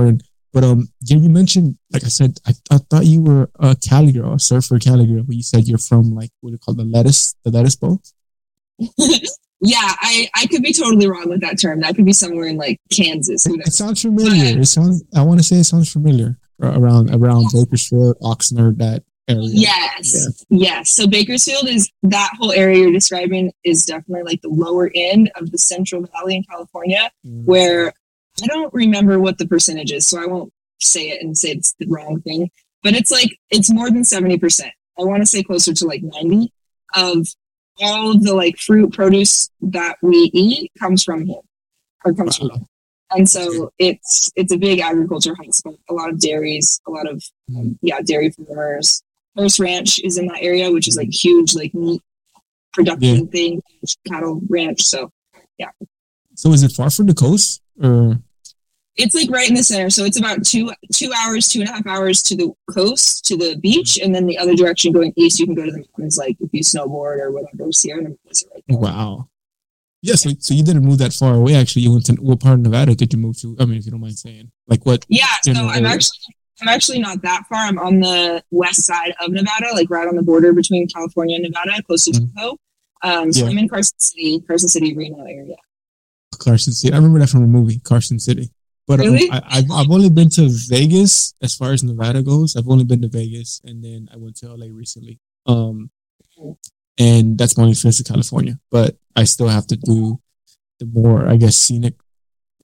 recording. But um, yeah, you mentioned like I said, I, I thought you were a Cali girl, a surfer Cali girl, but you said you're from like what do you call the lettuce, the lettuce bowl. yeah, I I could be totally wrong with that term. That could be somewhere in like Kansas. It, it sounds familiar. But, it sounds. I want to say it sounds familiar around around Bakersfield, Oxnard, that area. Yes, yeah. yes. So Bakersfield is that whole area you're describing is definitely like the lower end of the Central Valley in California, mm. where I don't remember what the percentage is, so I won't say it and say it's the wrong thing. But it's like it's more than seventy percent. I want to say closer to like ninety of all of the like fruit produce that we eat comes from here or comes wow. from and so it's it's a big agriculture hotspot. A lot of dairies, a lot of um, yeah dairy farmers. Harris Ranch is in that area, which is like huge, like meat production yeah. thing, cattle ranch. So yeah. So is it far from the coast or? It's like right in the center. So it's about two two hours, two and a half hours to the coast, to the beach, and then the other direction going east, you can go to the mountains, like if you snowboard or whatever. Sierra Nevada right Wow. Yeah, so, so you didn't move that far away. Actually, you went to what part of Nevada did you move to? I mean, if you don't mind saying, like what? Yeah, so I'm actually I'm actually not that far. I'm on the west side of Nevada, like right on the border between California and Nevada, close to mm-hmm. Tahoe. Um, so yeah. I'm in Carson City, Carson City, Reno area. Carson City. I remember that from a movie, Carson City. But really? um, I, have I've only been to Vegas as far as Nevada goes. I've only been to Vegas, and then I went to LA recently. Um, and that's my only experience in California. But I still have to do the more, I guess, scenic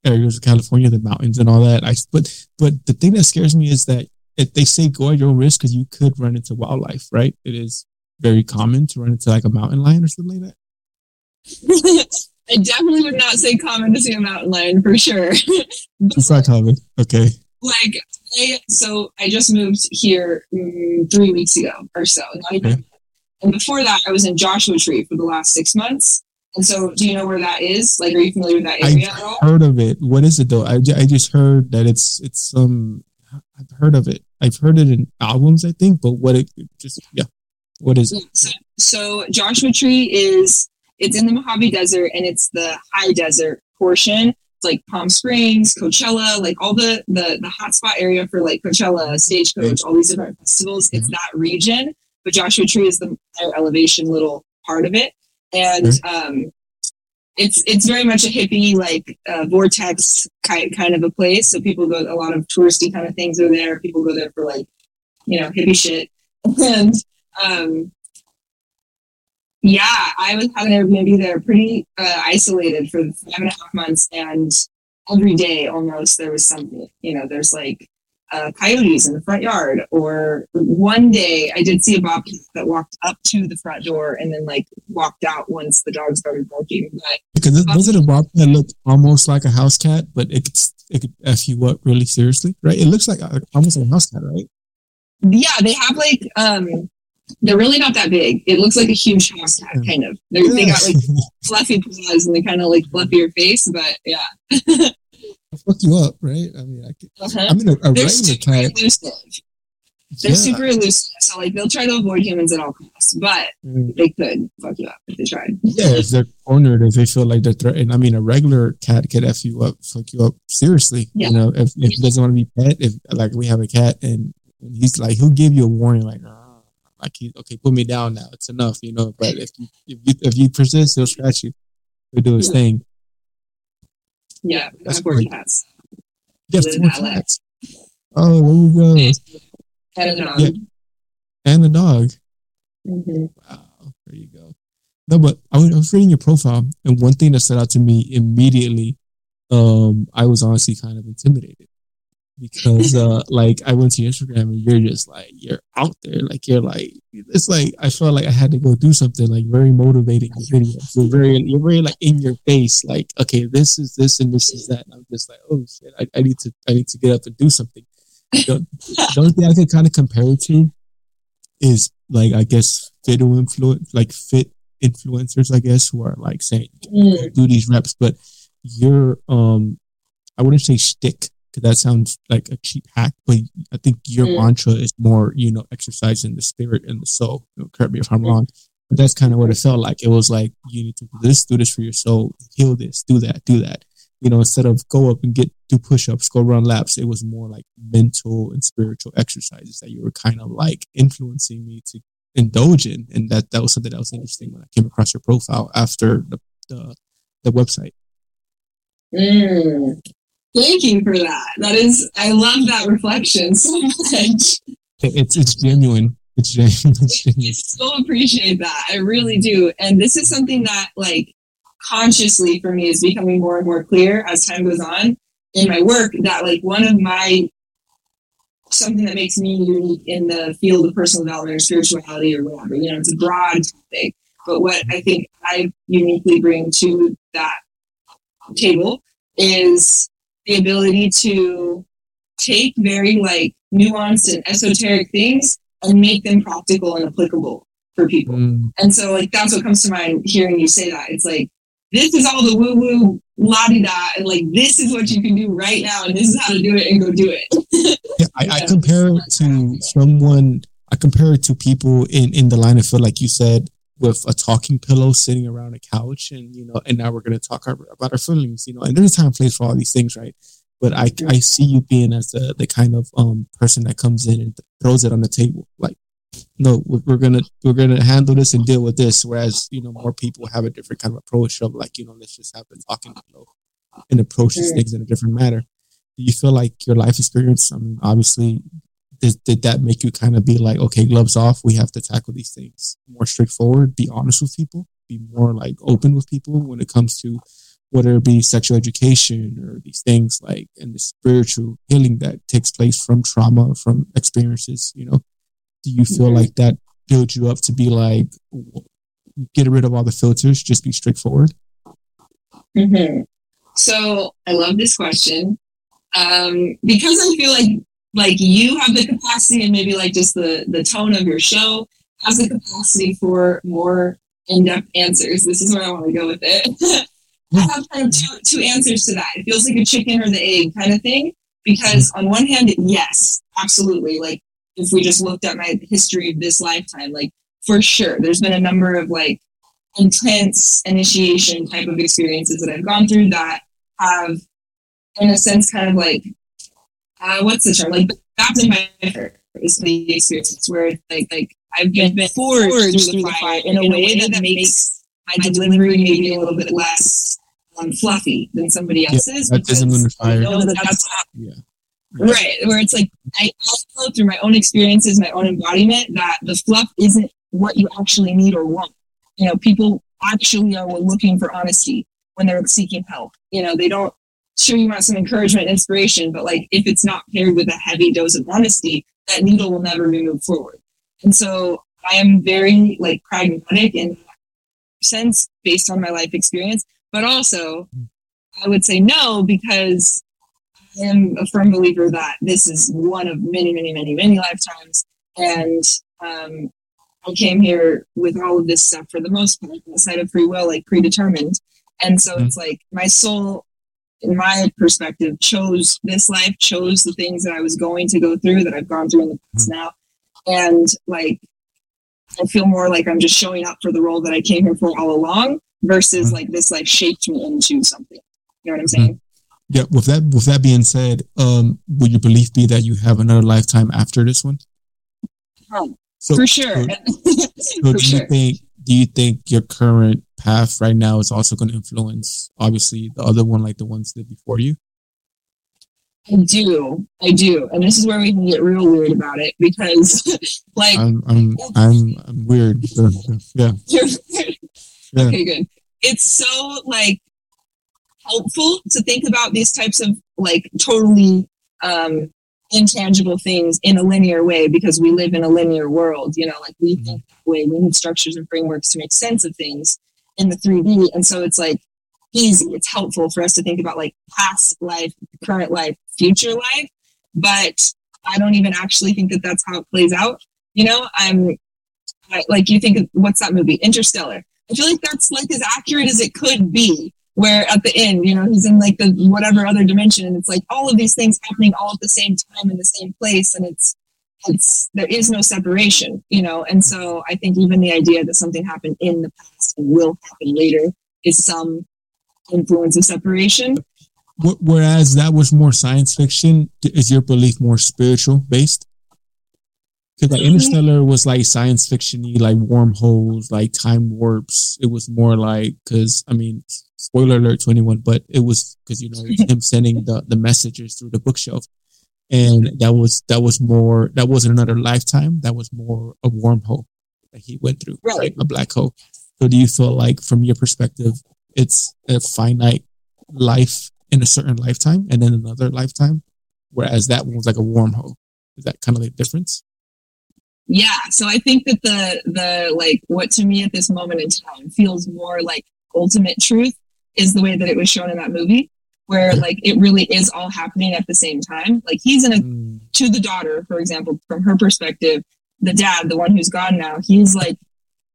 areas of California, the mountains and all that. I but but the thing that scares me is that if they say go at your own risk because you could run into wildlife, right? It is very common to run into like a mountain lion or something like that. I definitely would not say common to see a mountain lion for sure. it's not common. Okay. Like, I, so I just moved here um, three weeks ago or so. Okay. And before that, I was in Joshua Tree for the last six months. And so, do you know where that is? Like, are you familiar with that area I've at all? Heard of it? What is it though? I, I just heard that it's it's um I've heard of it. I've heard it in albums, I think, but what it just yeah, what is it? So, so Joshua Tree is it's in the Mojave Desert and it's the high desert portion. It's like Palm Springs, Coachella, like all the the the hotspot area for like Coachella, Stagecoach, all these different festivals. It's that region but Joshua Tree is the higher elevation little part of it, and um, it's it's very much a hippie like uh, vortex kind kind of a place. So people go a lot of touristy kind of things are there. People go there for like you know hippie shit, and um, yeah, I was having Airbnb there, pretty uh, isolated for five and a half months, and every day almost there was something. You know, there's like uh, coyotes in the front yard. Or one day I did see a bobcat that walked up to the front door and then like walked out once the dog started barking. But because those are the bobcat that look almost like a house cat, but it could it could f you up really seriously, right? It looks like almost like a house cat, right? Yeah, they have like um they're really not that big. It looks like a huge house cat, kind of. They're, yeah. They got like fluffy paws and they kind of like fluffier face, but yeah. fuck you up, right? I mean, I, can, uh-huh. I mean, a, a They're regular cat. Elusive. They're yeah. super elusive, so like they'll try to avoid humans at all costs, but mm. they could fuck you up if they tried. Yeah, if they're cornered, if they feel like they're threatened. I mean, a regular cat could f you up, fuck you up seriously. Yeah. You know, if, if he doesn't want to be pet, if like we have a cat and he's like, he'll give you a warning, like, oh, like he, okay, put me down now, it's enough, you know. But if you if you, if you persist, he'll scratch you. He'll do his thing. Yeah, that's cats. You have four cats. Oh, there you go. And a dog. Yeah. And the dog. Mm-hmm. Wow, there you go. No, but I was, I was reading your profile, and one thing that stood out to me immediately, um, I was honestly kind of intimidated because uh like I went to your Instagram and you're just like you're out there like you're like it's like I felt like I had to go do something like very motivating videos. You're very you're very like in your face like okay this is this and this is that and I'm just like oh shit I, I need to I need to get up and do something. The, the only thing I can kind of compare it to is like I guess fit influence like fit influencers I guess who are like saying mm. do these reps but you're um I wouldn't say shtick because that sounds like a cheap hack. But I think your mm. mantra is more, you know, exercising the spirit and the soul. You know, correct me if I'm mm. wrong. But that's kind of what it felt like. It was like you need to do this, do this for your soul, heal this, do that, do that. you know, instead of go up and get do push-ups, go run laps, it was more like mental and spiritual exercises that you were kind of like influencing me to indulge in. And that that was something that was interesting when I came across your profile after the the, the website. Mm. Thank you for that. That is, I love that reflection so much. It's it's genuine. It's genuine. It's genuine. I so appreciate that. I really do. And this is something that, like, consciously for me is becoming more and more clear as time goes on in my work. That like one of my something that makes me unique in the field of personal development or spirituality or whatever. You know, it's a broad topic. But what I think I uniquely bring to that table is the ability to take very like nuanced and esoteric things and make them practical and applicable for people. Mm. And so like that's what comes to mind hearing you say that. It's like this is all the woo woo la di da and like this is what you can do right now and this is how to do it and go do it. yeah, I, I compare it to someone I compare it to people in, in the line of field, like you said, with a talking pillow sitting around a couch and you know and now we're going to talk our, about our feelings you know and there's a time and place for all these things right? But i i see you being as the, the kind of um person that comes in and throws it on the table like no we're gonna we're gonna handle this and deal with this whereas you know more people have a different kind of approach of like you know let's just have a talking pillow and approach these things in a different manner. Do you feel like your life experience i mean obviously did, did that make you kind of be like, okay, gloves off, we have to tackle these things more straightforward, be honest with people, be more like open with people when it comes to whether it be sexual education or these things like and the spiritual healing that takes place from trauma, from experiences, you know? Do you feel mm-hmm. like that builds you up to be like, get rid of all the filters, just be straightforward? Mm-hmm. So I love this question. Um, because I feel like like you have the capacity and maybe like just the the tone of your show has the capacity for more in-depth answers. This is where i want to go with it. I have kind of two, two answers to that. It feels like a chicken or the egg kind of thing because on one hand yes absolutely. Like if we just looked at my history of this lifetime like for sure there's been a number of like intense initiation type of experiences that i've gone through that have in a sense kind of like uh, what's the term? Like baptism by fire is the experience where it's like like I've been, been forged, forged through the fire in a, in a way, way that, that makes my delivery maybe a little bit less um, fluffy than somebody else's. Yeah, baptism under fire. That that's yeah. Right, where it's like I know through my own experiences, my own embodiment, that the fluff isn't what you actually need or want. You know, people actually are looking for honesty when they're seeking help. You know, they don't sure you want some encouragement, inspiration, but like if it's not paired with a heavy dose of honesty, that needle will never be moved forward. And so I am very like pragmatic in that sense based on my life experience, but also I would say no because I am a firm believer that this is one of many, many, many, many lifetimes. And um, I came here with all of this stuff for the most part, outside of free will, like predetermined. And so mm-hmm. it's like my soul in my perspective, chose this life, chose the things that I was going to go through that I've gone through in the past now. And like, I feel more like I'm just showing up for the role that I came here for all along versus mm-hmm. like this life shaped me into something. You know what I'm saying? Mm-hmm. Yeah. With that, with that being said, um, would your belief be that you have another lifetime after this one? Oh, so, for sure. So, so for do sure. you think do you think your current path right now is also going to influence obviously the other one like the ones that before you? I do. I do. And this is where we can get real weird about it because like i'm i'm i'm, I'm weird. Yeah. yeah. Okay good. It's so like helpful to think about these types of like totally um intangible things in a linear way because we live in a linear world. You know, like we mm-hmm. think that way. We need structures and frameworks to make sense of things in the 3D. And so it's like easy. It's helpful for us to think about like past life, current life, future life. But I don't even actually think that that's how it plays out. You know, I'm like, you think of what's that movie? Interstellar. I feel like that's like as accurate as it could be where at the end, you know, he's in like the whatever other dimension, and it's like all of these things happening all at the same time in the same place, and it's it's there is no separation, you know. And so I think even the idea that something happened in the past and will happen later is some influence of separation. whereas that was more science fiction, is your belief more spiritual based? Because like Interstellar was like science fictiony, like wormholes, like time warps. It was more like because I mean, spoiler alert to anyone, but it was because you know him sending the the messages through the bookshelf, and that was that was more that wasn't another lifetime. That was more a wormhole that he went through, right? A black hole. So do you feel like, from your perspective, it's a finite life in a certain lifetime and then another lifetime, whereas that one was like a wormhole? Is that kind of the difference? yeah so i think that the the like what to me at this moment in time feels more like ultimate truth is the way that it was shown in that movie where like it really is all happening at the same time. Like he's in a mm. to the daughter for example from her perspective the dad the one who's gone now he's like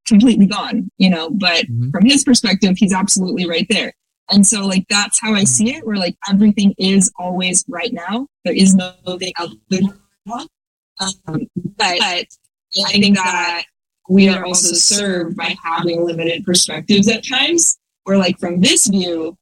completely gone you know but mm-hmm. from his perspective he's absolutely right there. And so like that's how i see it where like everything is always right now. There is no thing out there. Um, but, but I think that we are also served by having limited perspectives at times, where, like, from this view,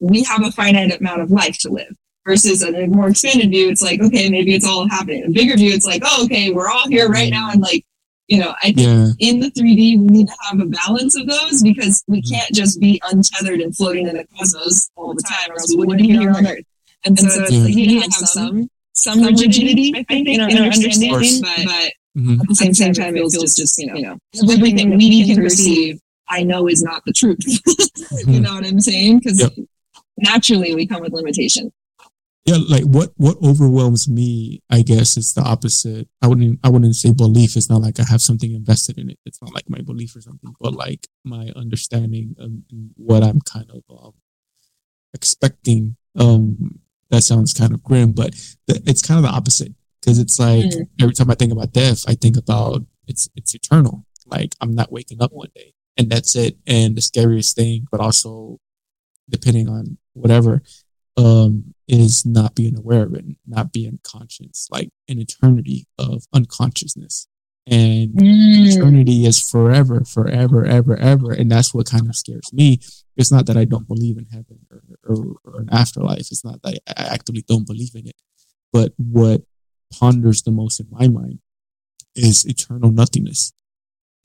we have a finite amount of life to live. Versus a more expanded view, it's like, okay, maybe it's all happening. A bigger view, it's like, oh, okay, we're all here right now. And, like, you know, I think yeah. in the 3D, we need to have a balance of those because we mm-hmm. can't just be untethered and floating in the cosmos all the time, or else we wouldn't be here on Earth. And so, it's like, we need to have some some rigidity, I think, in our understanding, but, but Mm-hmm. At the same, same time, it feels just, just you know, you know everything we can perceive, I know is not the truth. mm-hmm. You know what I'm saying? Because yep. naturally, we come with limitation. Yeah, like what what overwhelms me, I guess, is the opposite. I wouldn't I wouldn't say belief. It's not like I have something invested in it. It's not like my belief or something, but like my understanding of what I'm kind of um, expecting. Um, that sounds kind of grim, but the, it's kind of the opposite because it's like mm. every time I think about death, I think about it's it's eternal. Like I'm not waking up one day, and that's it. And the scariest thing, but also depending on whatever, um, is not being aware of it, not being conscious, like an eternity of unconsciousness. And mm. eternity is forever, forever, ever, ever. And that's what kind of scares me. It's not that I don't believe in heaven or, or, or an afterlife. It's not that I actively don't believe in it. But what ponders the most in my mind is eternal nothingness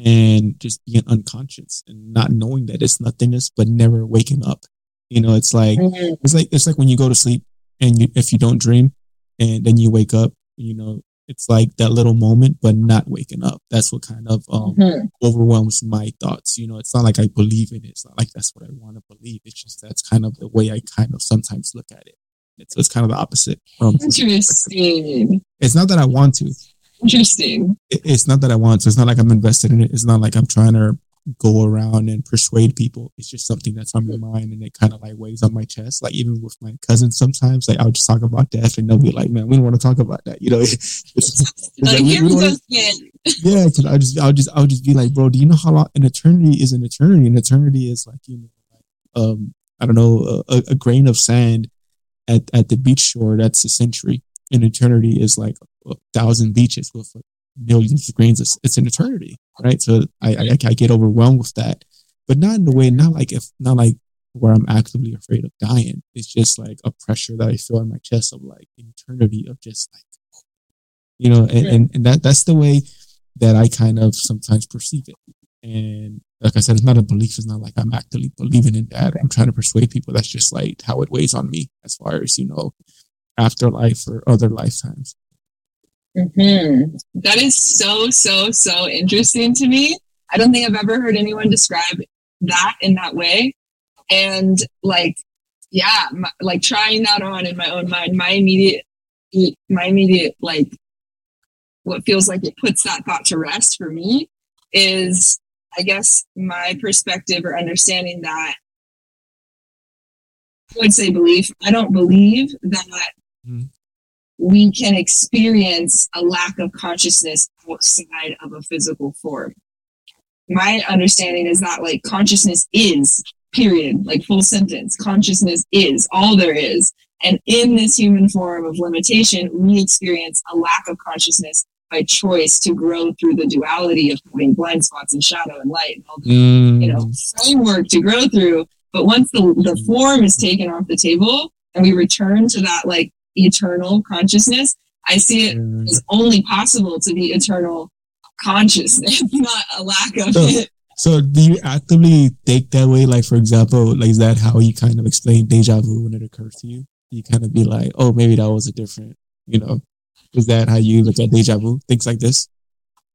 and just being unconscious and not knowing that it's nothingness, but never waking up. You know, it's like mm-hmm. it's like it's like when you go to sleep and you if you don't dream and then you wake up, you know, it's like that little moment, but not waking up. That's what kind of um, mm-hmm. overwhelms my thoughts. You know, it's not like I believe in it. It's not like that's what I want to believe. It's just that's kind of the way I kind of sometimes look at it. It's, it's kind of the opposite. From Interesting. It's not that I want to. Interesting. It's not that I want to. It's not like I'm invested in it. It's not like I'm trying to go around and persuade people. It's just something that's on my mind and it kind of like weighs on my chest. Like even with my cousins sometimes, like I'll just talk about death and they'll be like, man, we don't want to talk about that. You know, it's, it's like, wanna, yeah, because I'll just, I'll just, I'll just be like, bro, do you know how long an eternity is an eternity? An eternity is like, you know, um, I don't know, a, a grain of sand at, at the beach shore, that's a century. An eternity is like a thousand beaches with millions of grains. It's, it's an eternity, right? So I, I, I get overwhelmed with that, but not in a way, not like if, not like where I'm actively afraid of dying. It's just like a pressure that I feel in my chest of like eternity of just like, you know, and, and, and that that's the way that I kind of sometimes perceive it. And like I said, it's not a belief. It's not like I'm actively believing in that. I'm trying to persuade people. That's just like how it weighs on me as far as, you know, afterlife or other lifetimes. Mm-hmm. That is so, so, so interesting to me. I don't think I've ever heard anyone describe that in that way. And like, yeah, my, like trying that on in my own mind, my immediate, my immediate, like, what feels like it puts that thought to rest for me is I guess my perspective or understanding that I would say belief. I don't believe that mm. We can experience a lack of consciousness outside of a physical form. My understanding is that like consciousness is period, like full sentence. Consciousness is all there is. And in this human form of limitation, we experience a lack of consciousness by choice to grow through the duality of having blind spots and shadow and light and all the mm. you know framework to grow through. But once the, the form is taken off the table and we return to that like eternal consciousness, I see it mm. as only possible to be eternal consciousness, not a lack of so, it. So do you actively think that way? Like for example, like is that how you kind of explain deja vu when it occurs to you? You kind of be like, oh, maybe that was a different, you know, is that how you look at deja vu? Things like this?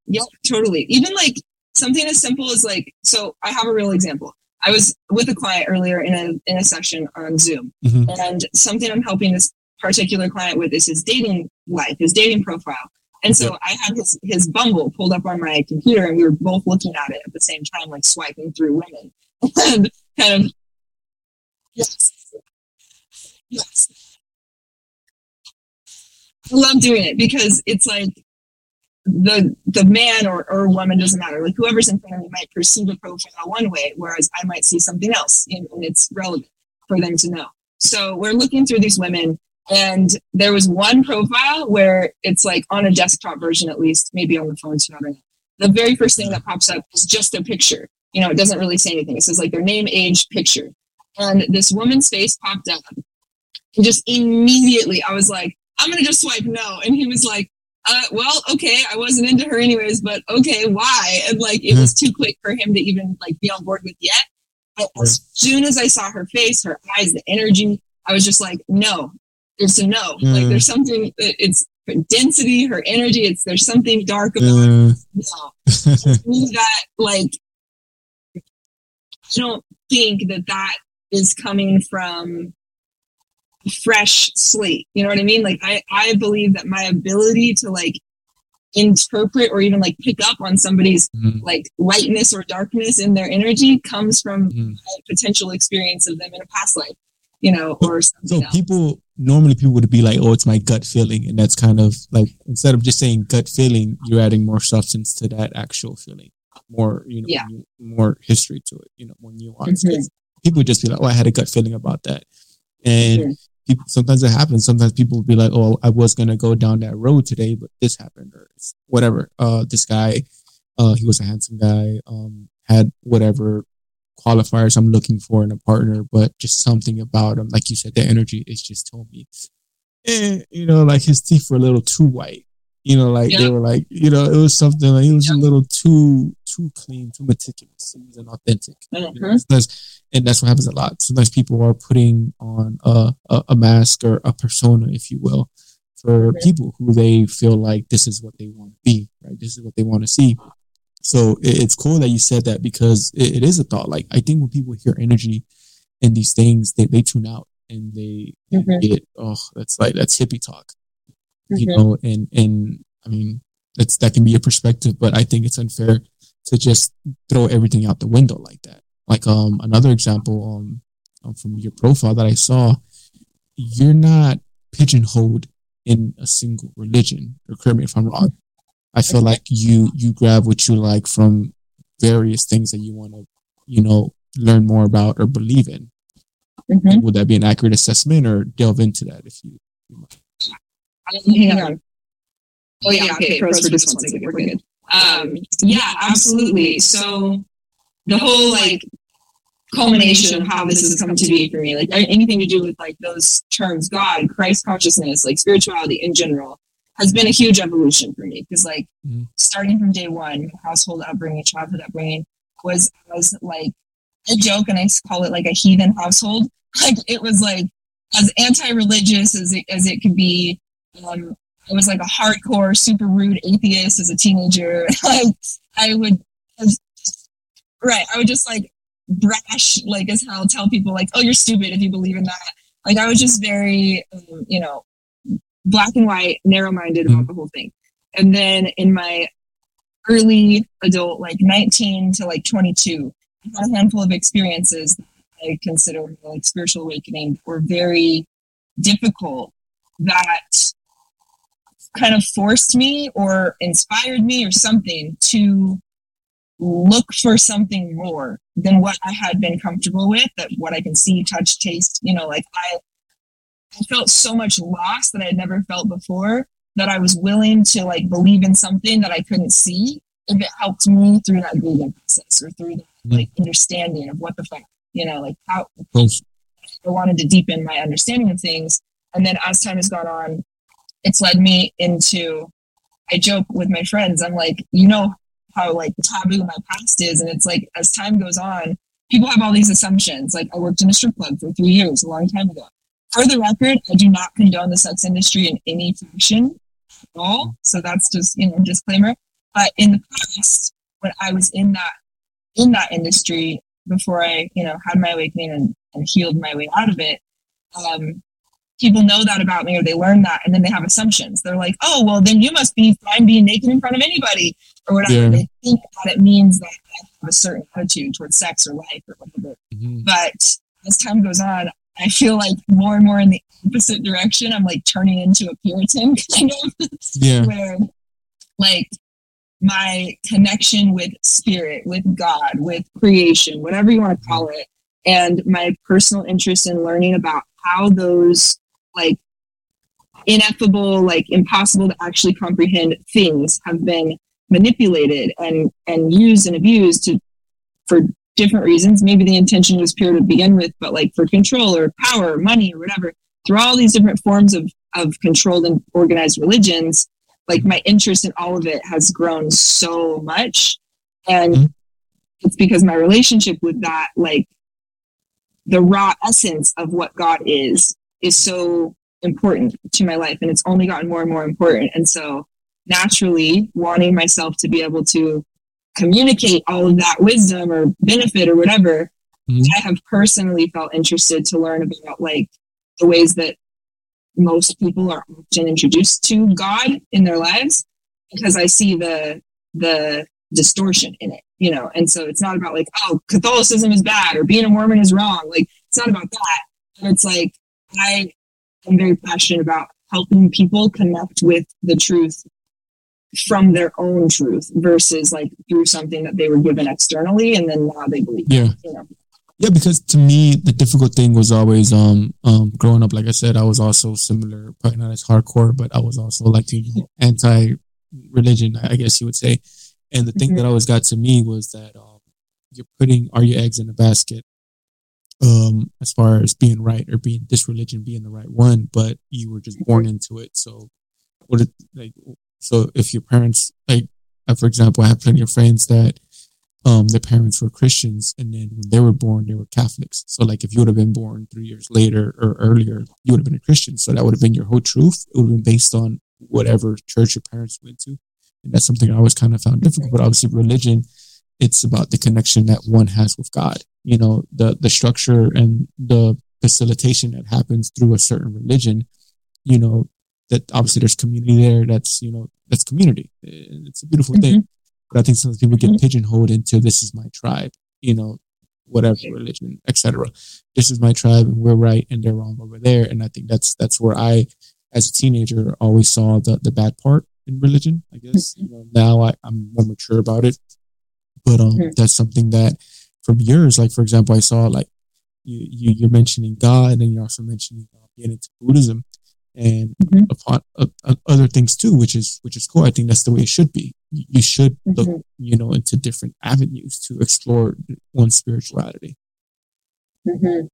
Yep, totally. Even like something as simple as like, so I have a real example. I was with a client earlier in a in a session on Zoom, mm-hmm. and something I'm helping this particular client with is his dating life, his dating profile. And so I had his his Bumble pulled up on my computer, and we were both looking at it at the same time, like swiping through women, and kind of yes, yes. I love doing it because it's like the the man or, or woman doesn't matter like whoever's in front of me might perceive a profile one way whereas i might see something else and, and it's relevant for them to know so we're looking through these women and there was one profile where it's like on a desktop version at least maybe on the phone too the very first thing that pops up is just a picture. You know it doesn't really say anything. It says like their name age picture. And this woman's face popped up. And just immediately i was like i'm gonna just swipe no. And he was like uh, well, okay, I wasn't into her anyways, but okay, why? And like, it was too quick for him to even like be on board with yet. But as soon as I saw her face, her eyes, the energy, I was just like, no, there's a no. Mm. Like, there's something. It's her density, her energy. It's there's something dark about mm. it. No, that like, I don't think that that is coming from fresh slate. You know what I mean? Like I, I believe that my ability to like interpret or even like pick up on somebody's mm-hmm. like lightness or darkness in their energy comes from mm-hmm. potential experience of them in a past life, you know, or something. So else. people normally people would be like, "Oh, it's my gut feeling," and that's kind of like instead of just saying gut feeling, you're adding more substance to that actual feeling, more you know, yeah. more history to it, you know, more nuance. Mm-hmm. People would just be like, "Oh, I had a gut feeling about that," and mm-hmm people sometimes it happens. Sometimes people will be like, "Oh, I was gonna go down that road today, but this happened or whatever." Uh, this guy, uh, he was a handsome guy, um, had whatever qualifiers I'm looking for in a partner, but just something about him, like you said, the energy is just told me, eh, you know, like his teeth were a little too white. You know, like yeah. they were like, you know, it was something like it was yeah. a little too too clean, too meticulous. It wasn't authentic. Mm-hmm. You know? that's, and that's what happens a lot. Sometimes people are putting on a, a, a mask or a persona, if you will, for mm-hmm. people who they feel like this is what they want to be, right? This is what they want to see. So it, it's cool that you said that because it, is a thought. Like I think when people hear energy and these things, they, they tune out and they mm-hmm. get, oh, that's like, that's hippie talk you mm-hmm. know, and, and I mean, that's, that can be a perspective, but I think it's unfair to just throw everything out the window like that. Like, um, another example, um, um from your profile that I saw, you're not pigeonholed in a single religion, or correct me if I'm wrong. I feel like you, you grab what you like from various things that you want to, you know, learn more about or believe in. Mm-hmm. Would that be an accurate assessment or delve into that if you, you might? hang on. Oh yeah, okay. Pros for just one second. We're good. Um, yeah, absolutely. So the whole like culmination of how this has come to be for me, like anything to do with like those terms, God, Christ consciousness, like spirituality in general, has been a huge evolution for me. Because like mm-hmm. starting from day one, household upbringing, childhood upbringing was as like a joke, and I call it like a heathen household. Like it was like as anti-religious as it as it could be um, I was like a hardcore, super rude atheist as a teenager. like I would, right? I would just like brash, like as hell, tell people like, "Oh, you're stupid if you believe in that." Like I was just very, um, you know, black and white, narrow-minded about mm-hmm. the whole thing. And then in my early adult, like 19 to like 22, I had a handful of experiences that I consider like spiritual awakening were very difficult that kind of forced me or inspired me or something to look for something more than what I had been comfortable with, that what I can see, touch, taste, you know, like I I felt so much loss that I had never felt before that I was willing to like believe in something that I couldn't see if it helped me through that grieving process or through that mm-hmm. like understanding of what the fuck, you know, like how I wanted to deepen my understanding of things. And then as time has gone on, it's led me into, I joke with my friends, I'm like, you know how like taboo my past is. And it's like, as time goes on, people have all these assumptions. Like I worked in a strip club for three years, a long time ago. For the record, I do not condone the sex industry in any fashion at all. So that's just, you know, disclaimer. But in the past, when I was in that in that industry before I, you know, had my awakening and, and healed my way out of it, um, people know that about me or they learn that and then they have assumptions. They're like, oh, well, then you must be fine being naked in front of anybody or whatever. Yeah. They think that it means that I have a certain attitude towards sex or life or whatever. Mm-hmm. But as time goes on, I feel like more and more in the opposite direction. I'm like turning into a Puritan kind of, yeah. where like my connection with spirit, with God, with creation, whatever you want to call it, and my personal interest in learning about how those like ineffable, like impossible to actually comprehend things have been manipulated and and used and abused to for different reasons. Maybe the intention was pure to begin with, but like for control or power, or money or whatever, through all these different forms of of controlled and organized religions, like my interest in all of it has grown so much and mm-hmm. it's because my relationship with that like the raw essence of what god is is so important to my life and it's only gotten more and more important and so naturally wanting myself to be able to communicate all of that wisdom or benefit or whatever mm-hmm. i have personally felt interested to learn about like the ways that most people are often introduced to God in their lives because I see the the distortion in it, you know. And so it's not about like, oh, Catholicism is bad or being a Mormon is wrong. Like it's not about that. But it's like I am very passionate about helping people connect with the truth from their own truth versus like through something that they were given externally and then now they believe. Yeah. You know? Yeah, because to me the difficult thing was always um um growing up. Like I said, I was also similar, probably not as hardcore, but I was also like you know, anti religion, I guess you would say. And the thing mm-hmm. that always got to me was that um, you're putting all your eggs in a basket, um, as far as being right or being this religion being the right one, but you were just born mm-hmm. into it. So, what it, like? So if your parents like, for example, I have plenty of friends that um, their parents were Christians, and then when they were born, they were Catholics. So, like, if you would have been born three years later or earlier, you would have been a Christian. So that would have been your whole truth. It would have been based on whatever church your parents went to, and that's something I always kind of found difficult. But obviously, religion, it's about the connection that one has with God. You know, the the structure and the facilitation that happens through a certain religion. You know, that obviously there's community there. That's you know, that's community. And It's a beautiful mm-hmm. thing but I think sometimes people get mm-hmm. pigeonholed into this is my tribe, you know, whatever religion, etc. This is my tribe, and we're right, and they're wrong over there. And I think that's that's where I, as a teenager, always saw the the bad part in religion. I guess mm-hmm. you know, now I, I'm more mature about it, but um, mm-hmm. that's something that from years, like for example, I saw like you, you you're mentioning God, and you're also mentioning uh, getting into Buddhism and mm-hmm. upon uh, uh, other things too, which is which is cool. I think that's the way it should be. You should mm-hmm. look, you know, into different avenues to explore one's spirituality. Mm-hmm.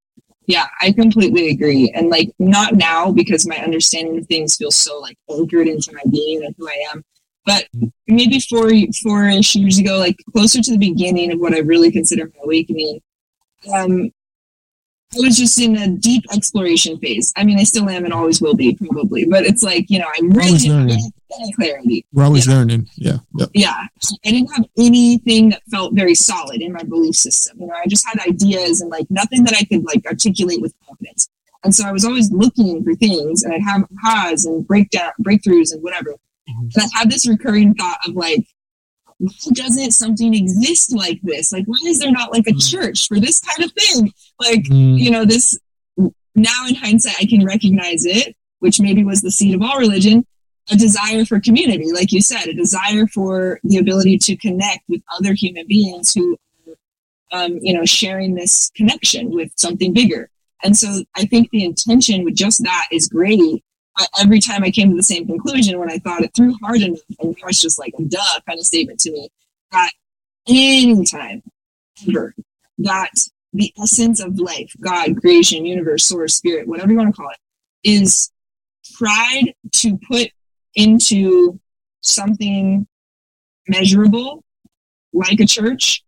Yeah, I completely agree. And like not now because my understanding of things feels so like anchored into my being and who I am. But mm-hmm. maybe four four ish years ago, like closer to the beginning of what I really consider my awakening, um, I was just in a deep exploration phase. I mean, I still am and always will be, probably. But it's like you know, I'm really learning. clarity. We're always yeah. learning. Yeah. Yep. Yeah. I didn't have anything that felt very solid in my belief system. You know, I just had ideas and like nothing that I could like articulate with confidence. And so I was always looking for things, and I'd have ahas and breakdown breakthroughs and whatever. Mm-hmm. And I had this recurring thought of like, why doesn't something exist like this? Like, why is there not like a mm. church for this kind of thing? Like, mm. you know, this now in hindsight, I can recognize it, which maybe was the seed of all religion, a desire for community, like you said, a desire for the ability to connect with other human beings who um, you know, sharing this connection with something bigger. And so I think the intention with just that is great every time I came to the same conclusion when I thought it through hard enough, and now it's just like a duh kind of statement to me that anytime ever that the essence of life, God, creation, universe, source, spirit, whatever you want to call it, is tried to put into something measurable like a church,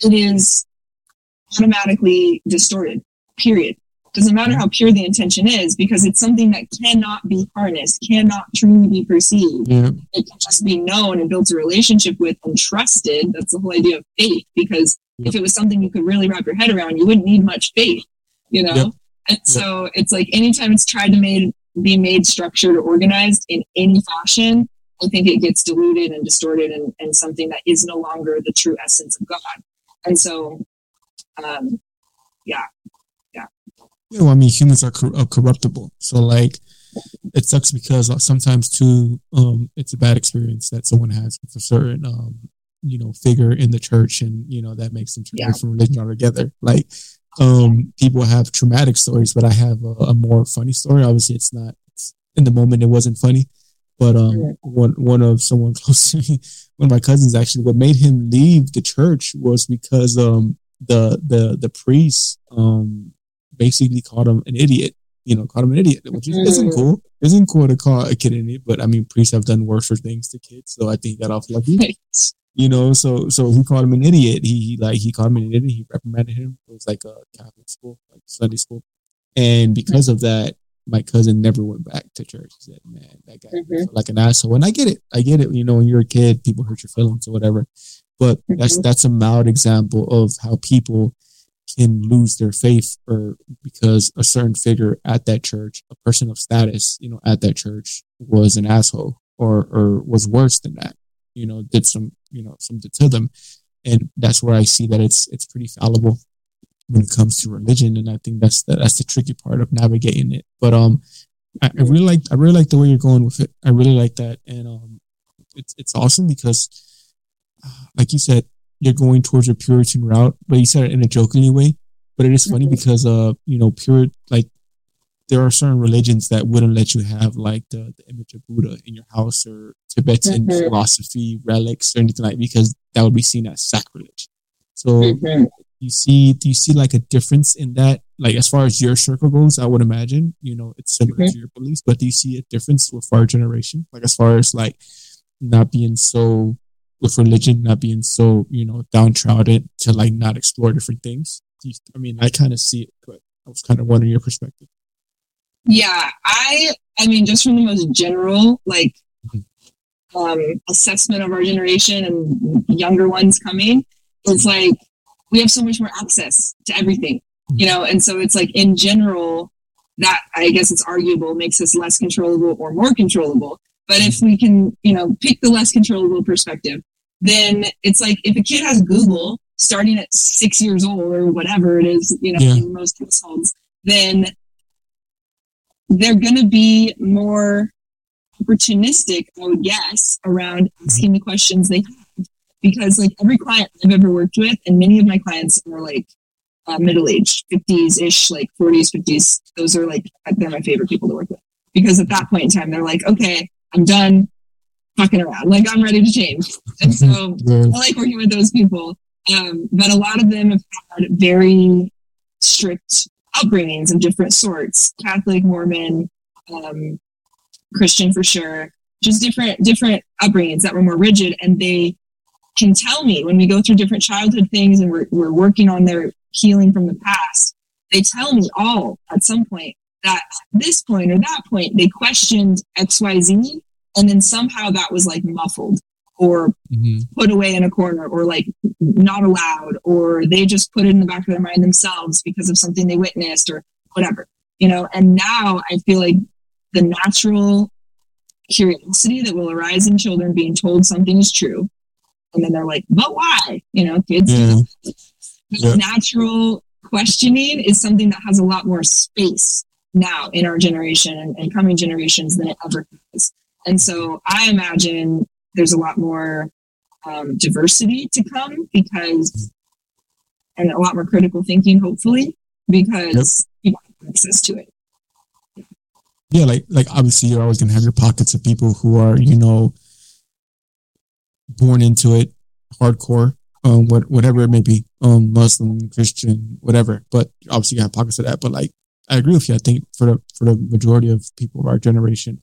it is automatically distorted, period. Doesn't matter how pure the intention is because it's something that cannot be harnessed, cannot truly be perceived. Yeah. It can just be known and built a relationship with and trusted. That's the whole idea of faith because if it was something you could really wrap your head around, you wouldn't need much faith, you know? Yep. And so it's like anytime it's tried to made, be made structured or organized in any fashion, I think it gets diluted and distorted and, and something that is no longer the true essence of God. And so, um, yeah, yeah. Well, I mean, humans are, cor- are corruptible. So, like, it sucks because uh, sometimes too, um, it's a bad experience that someone has with a certain, um, you know, figure in the church, and you know that makes them turn yeah. from religion altogether. Like, um, people have traumatic stories, but I have a, a more funny story. Obviously, it's not it's, in the moment. It wasn't funny, but um, one one of someone close to me, one of my cousins actually, what made him leave the church was because um the the the priest um basically called him an idiot. You know, called him an idiot, which isn't mm. cool. Isn't cool to call a kid an idiot, but I mean, priests have done worse things to kids, so I think he got off lucky. You know, so so he called him an idiot. He, he like he called him an idiot. He reprimanded him. It was like a Catholic school, like Sunday school, and because of that, my cousin never went back to church. He said, "Man, that guy mm-hmm. like an asshole." And I get it. I get it. You know, when you're a kid, people hurt your feelings or whatever. But mm-hmm. that's that's a mild example of how people can lose their faith or because a certain figure at that church, a person of status, you know, at that church was an asshole or or was worse than that. You know, did some you know something to them, and that's where I see that it's it's pretty fallible when it comes to religion, and I think that's the, that's the tricky part of navigating it. But um, I, I really like I really like the way you're going with it. I really like that, and um, it's it's awesome because, uh, like you said, you're going towards a Puritan route, but you said it in a jokingly way. But it is funny mm-hmm. because uh, you know, pure like there are certain religions that wouldn't let you have like the, the image of Buddha in your house or Tibetan mm-hmm. philosophy relics or anything like because that would be seen as sacrilege. So mm-hmm you see do you see like a difference in that like as far as your circle goes i would imagine you know it's similar mm-hmm. to your beliefs but do you see a difference with our generation like as far as like not being so with religion not being so you know downtrodden to like not explore different things i mean i kind of see it but i was kind of wondering your perspective yeah i i mean just from the most general like mm-hmm. um assessment of our generation and younger ones coming it's like we have so much more access to everything, you know, and so it's like in general, that I guess it's arguable makes us less controllable or more controllable. But if we can, you know, pick the less controllable perspective, then it's like if a kid has Google starting at six years old or whatever it is, you know, yeah. in most households, then they're going to be more opportunistic, I would guess, around asking the questions they have because like every client I've ever worked with, and many of my clients are like uh, middle aged, 50s ish, like 40s, 50s. Those are like, they're my favorite people to work with because at that point in time, they're like, okay, I'm done fucking around. Like I'm ready to change. And so I like working with those people. Um, but a lot of them have had very strict upbringings of different sorts, Catholic, Mormon, um, Christian for sure, just different, different upbringings that were more rigid. And they can tell me when we go through different childhood things and we're, we're working on their healing from the past, they tell me all at some point that at this point or that point, they questioned XYZ. And then somehow that was like muffled or mm-hmm. put away in a corner or like not allowed, or they just put it in the back of their mind themselves because of something they witnessed or whatever, you know. And now I feel like the natural curiosity that will arise in children being told something is true and then they're like, but why? You know, kids. Yeah. Yeah. Natural questioning is something that has a lot more space now in our generation and, and coming generations than it ever has. And so I imagine there's a lot more um, diversity to come because, and a lot more critical thinking, hopefully, because yep. people have access to it. Yeah, like like obviously you're always gonna have your pockets of people who are you know born into it hardcore um, what, whatever it may be, um, Muslim, Christian, whatever. But obviously, you have pockets of that. But like, I agree with you. I think for the for the majority of people of our generation,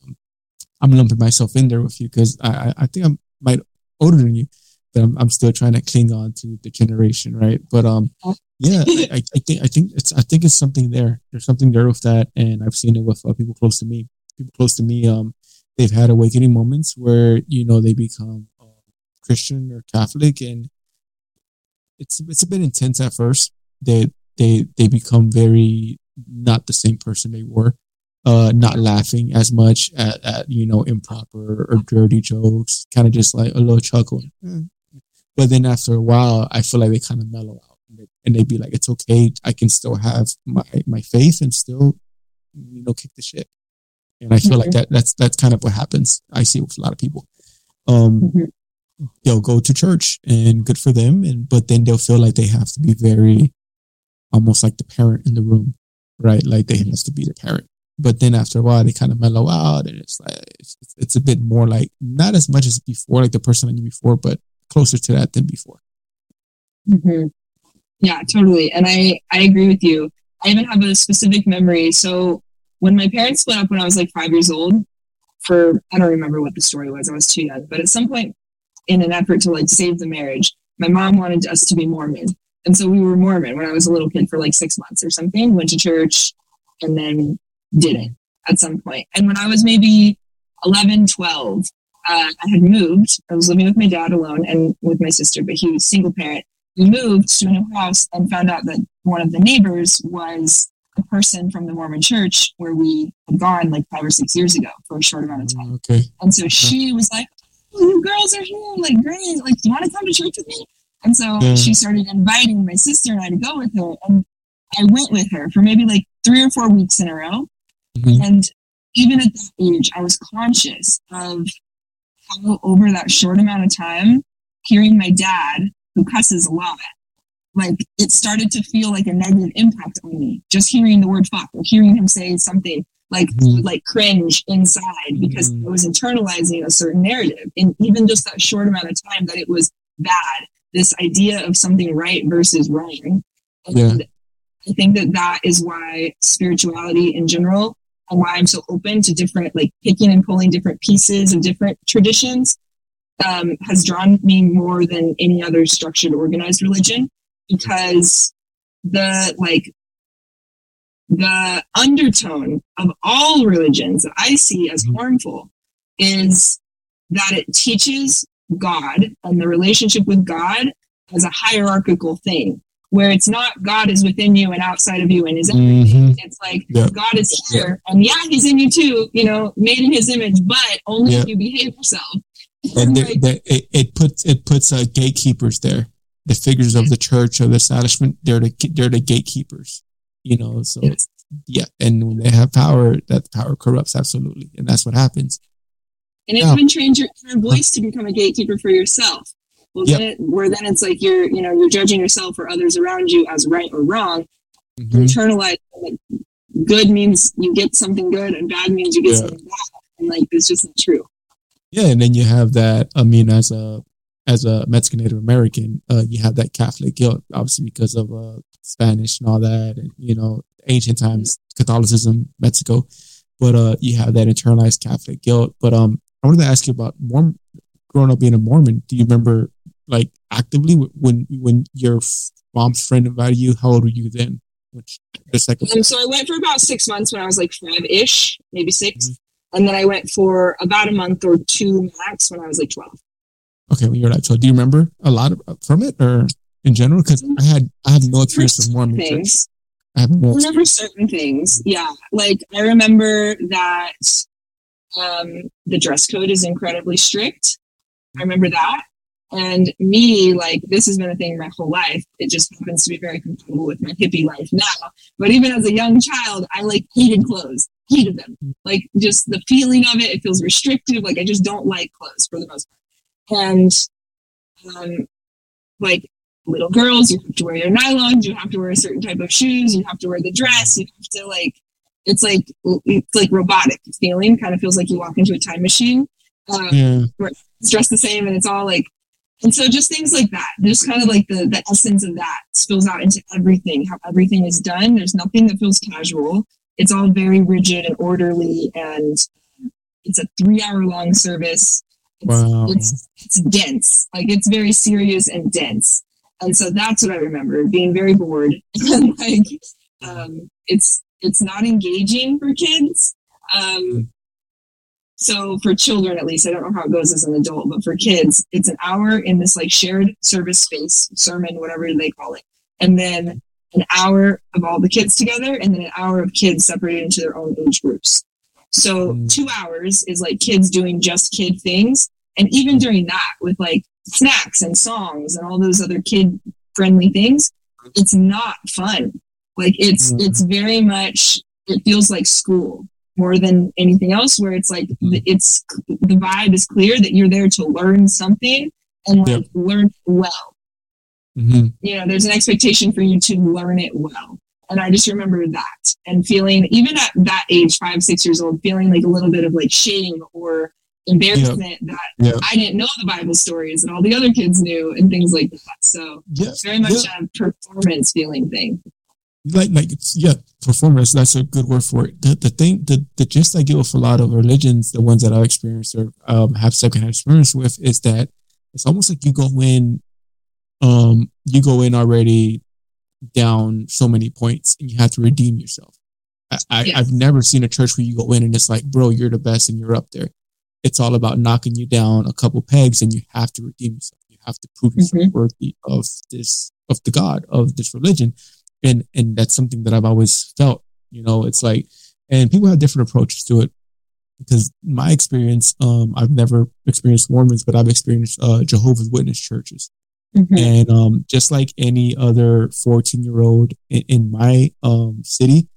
I'm lumping myself in there with you because I, I think I'm might older than you, but I'm, I'm still trying to cling on to the generation, right? But um, yeah, I, I think I think it's I think it's something there. There's something there with that, and I've seen it with uh, people close to me. People close to me, um, they've had awakening moments where you know they become uh, Christian or Catholic, and it's it's a bit intense at first. They they they become very not the same person they were uh, not laughing as much at, at you know improper or dirty jokes, kind of just like a little chuckle. Mm. But then after a while, I feel like they kind of mellow out and they be like, "It's okay, I can still have my my faith and still, you know, kick the shit." And I feel mm-hmm. like that that's that's kind of what happens. I see with a lot of people. Um, mm-hmm. They'll go to church and good for them, and but then they'll feel like they have to be very, almost like the parent in the room, right? Like they have to be the parent but then after a while they kind of mellow out and it's like it's, it's, a bit more like not as much as before like the person I knew before but closer to that than before. Mm-hmm. yeah totally and I I agree with you. I even have a specific memory. So when my parents split up when I was like five years old for I don't remember what the story was I was too young but at some point in an effort to like save the marriage my mom wanted us to be Mormon and so we were Mormon when I was a little kid for like six months or something went to church and then didn't at some point. And when I was maybe 11, 12, uh, I had moved. I was living with my dad alone and with my sister, but he was single parent. We moved to a new house and found out that one of the neighbors was a person from the Mormon church where we had gone like five or six years ago for a short amount of time. Okay. And so she was like, oh, you girls are here, like great. Like, do you want to come to church with me? And so yeah. she started inviting my sister and I to go with her. And I went with her for maybe like three or four weeks in a row. Mm-hmm. And even at that age, I was conscious of how over that short amount of time, hearing my dad, who cusses a lot, like it started to feel like a negative impact on me. Just hearing the word fuck or hearing him say something like mm-hmm. like cringe inside because mm-hmm. I was internalizing a certain narrative. And even just that short amount of time that it was bad, this idea of something right versus wrong. And yeah. I think that that is why spirituality in general why I'm so open to different, like picking and pulling different pieces of different traditions, um, has drawn me more than any other structured, organized religion because the like the undertone of all religions that I see as mm-hmm. harmful is that it teaches God and the relationship with God as a hierarchical thing where it's not God is within you and outside of you and is everything. Mm-hmm. It's like yep. God is here yep. and yeah, he's in you too, you know, made in his image, but only yep. if you behave yourself. And like, it, it puts it puts uh, gatekeepers there. The figures of the church or the establishment, they're the they're the gatekeepers. You know, so yes. yeah, and when they have power, that power corrupts absolutely, and that's what happens. And it even trains your inner voice to become a gatekeeper for yourself. Well, yep. it, where then it's like you're, you know, you're judging yourself or others around you as right or wrong. Mm-hmm. Internalize like good means you get something good, and bad means you get yeah. something bad, and like it's just not true. Yeah, and then you have that. I mean, as a as a Mexican Native American, uh, you have that Catholic guilt, obviously because of uh, Spanish and all that, and you know, ancient times Catholicism, Mexico. But uh, you have that internalized Catholic guilt. But um, I wanted to ask you about more growing up being a Mormon. Do you remember like actively when when your mom's friend invited you? How old were you then? Which just like um, so I went for about six months when I was like five ish, maybe 6 mm-hmm. and then I went for about a month or two max when I was like twelve. Okay, when you're like twelve, do you remember a lot of, from it or in general? Because I had I had no experience with Mormon things. I have no remember certain things. Yeah, like I remember that um, the dress code is incredibly strict. I remember that. And me, like, this has been a thing my whole life. It just happens to be very compatible with my hippie life now. But even as a young child, I like hated clothes, hated them. Like, just the feeling of it, it feels restrictive. Like, I just don't like clothes for the most part. And, um, like, little girls, you have to wear your nylons, you have to wear a certain type of shoes, you have to wear the dress, you have to, like, it's like, it's like robotic feeling, kind of feels like you walk into a time machine. Um, yeah. It's dressed the same and it's all like and so just things like that, just kind of like the, the essence of that spills out into everything, how everything is done. There's nothing that feels casual. It's all very rigid and orderly and it's a three hour long service. It's, wow. it's, it's dense. Like it's very serious and dense. And so that's what I remember being very bored. and like, um, it's, it's not engaging for kids. Um, so for children, at least, I don't know how it goes as an adult, but for kids, it's an hour in this like shared service space, sermon, whatever they call it. And then an hour of all the kids together and then an hour of kids separated into their own age groups. So mm. two hours is like kids doing just kid things. And even during that with like snacks and songs and all those other kid friendly things, it's not fun. Like it's, mm. it's very much, it feels like school more than anything else where it's like mm-hmm. it's the vibe is clear that you're there to learn something and like yep. learn well mm-hmm. you know there's an expectation for you to learn it well and i just remember that and feeling even at that age five six years old feeling like a little bit of like shame or embarrassment yep. that yep. i didn't know the bible stories and all the other kids knew and things like that so very much a performance feeling thing like like yeah performance that's a good word for it the, the thing the, the gist i get with a lot of religions the ones that i've experienced or um, have secondhand experience with is that it's almost like you go in um you go in already down so many points and you have to redeem yourself I, yes. I've never seen a church where you go in and it's like, bro, you're the best and you're up there. It's all about knocking you down a couple pegs and you have to redeem yourself. You have to prove yourself mm-hmm. worthy of this, of the God, of this religion and and that's something that I've always felt. You know, it's like, and people have different approaches to it because my experience, um, I've never experienced Mormons, but I've experienced uh, Jehovah's Witness churches. Mm-hmm. And um, just like any other 14 year old in, in, my um, city,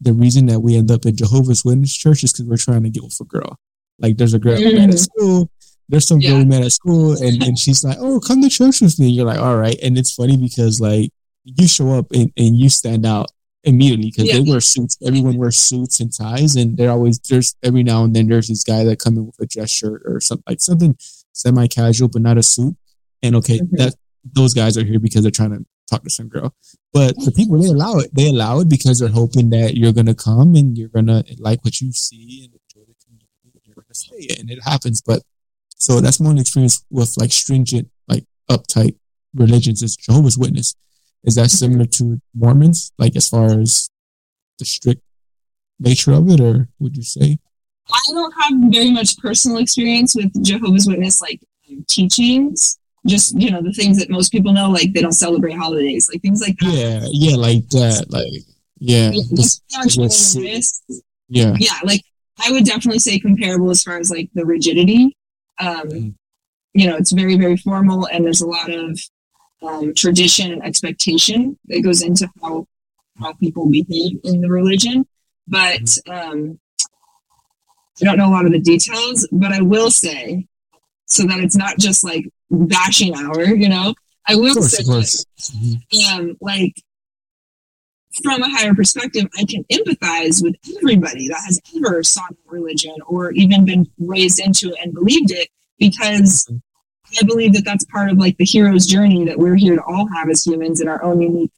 the reason that we end up in Jehovah's Witness church is because we're trying to get with a girl. Like there's a girl mm-hmm. at school, there's some yeah. girl we met at school, and, and she's like, Oh, come to church with me. You're like, All right. And it's funny because like you show up and, and you stand out immediately because yeah. they wear suits. Everyone wears suits and ties, and they're always there's every now and then there's this guy that come in with a dress shirt or something like something semi casual but not a suit. And okay, mm-hmm. that those guys are here because they're trying to talk to some girl. But the people they allow it. They allow it because they're hoping that you're gonna come and you're gonna like what you see and enjoy the community and you're gonna stay. And it happens. But so that's one experience with like stringent, like uptight religions is Jehovah's Witness. Is that similar to Mormons, like as far as the strict nature of it, or would you say? I don't have very much personal experience with Jehovah's Witness like teachings. Just you know the things that most people know, like they don't celebrate holidays, like things like that. Yeah, yeah, like that, like yeah. yeah, yeah, like I would definitely say comparable as far as like the rigidity. Um, mm. You know, it's very very formal, and there's a lot of um, tradition and expectation that goes into how how people behave in the religion. But mm-hmm. um, I don't know a lot of the details. But I will say, so that it's not just like bashing hour, you know. I will course, say, like, mm-hmm. um, like from a higher perspective, I can empathize with everybody that has ever sought religion or even been raised into it and believed it because mm-hmm. I believe that that's part of like the hero's journey that we're here to all have as humans in our own unique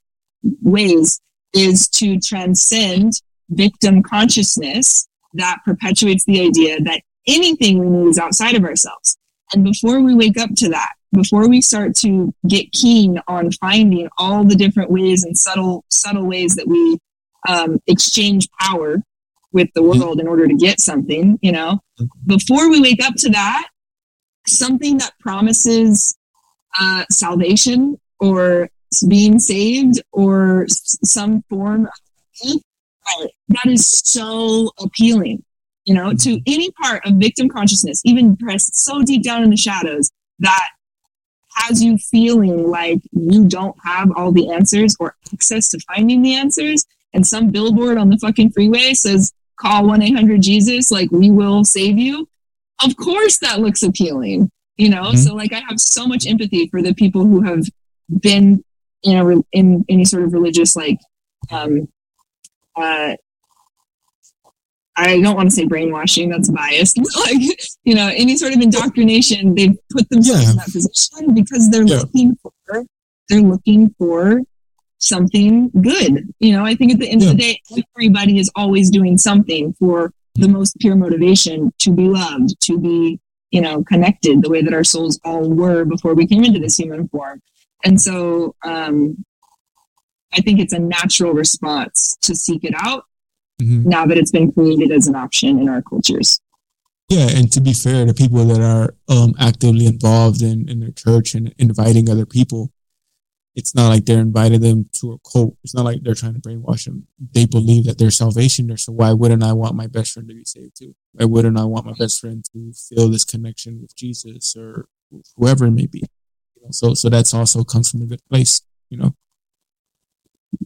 ways is to transcend victim consciousness that perpetuates the idea that anything we need is outside of ourselves. And before we wake up to that, before we start to get keen on finding all the different ways and subtle, subtle ways that we um, exchange power with the world in order to get something, you know, before we wake up to that, something that promises uh, salvation or being saved or some form of that is so appealing you know to any part of victim consciousness even pressed so deep down in the shadows that has you feeling like you don't have all the answers or access to finding the answers and some billboard on the fucking freeway says call 1-800-jesus like we will save you of course that looks appealing you know mm-hmm. so like i have so much empathy for the people who have been in a in any sort of religious like um uh I don't want to say brainwashing, that's biased. like, you know, any sort of indoctrination, they've put themselves yeah. in that position because they're yeah. looking for they're looking for something good. You know, I think at the end yeah. of the day, everybody is always doing something for the most pure motivation to be loved, to be, you know, connected the way that our souls all were before we came into this human form. And so um, I think it's a natural response to seek it out mm-hmm. now that it's been created as an option in our cultures. Yeah, and to be fair, the people that are um, actively involved in, in their church and inviting other people, it's not like they're inviting them to a cult. It's not like they're trying to brainwash them. They believe that there's salvation there. So why wouldn't I want my best friend to be saved too? Why wouldn't I want my best friend to feel this connection with Jesus or whoever it may be? So, so that's also comes from a good place, you know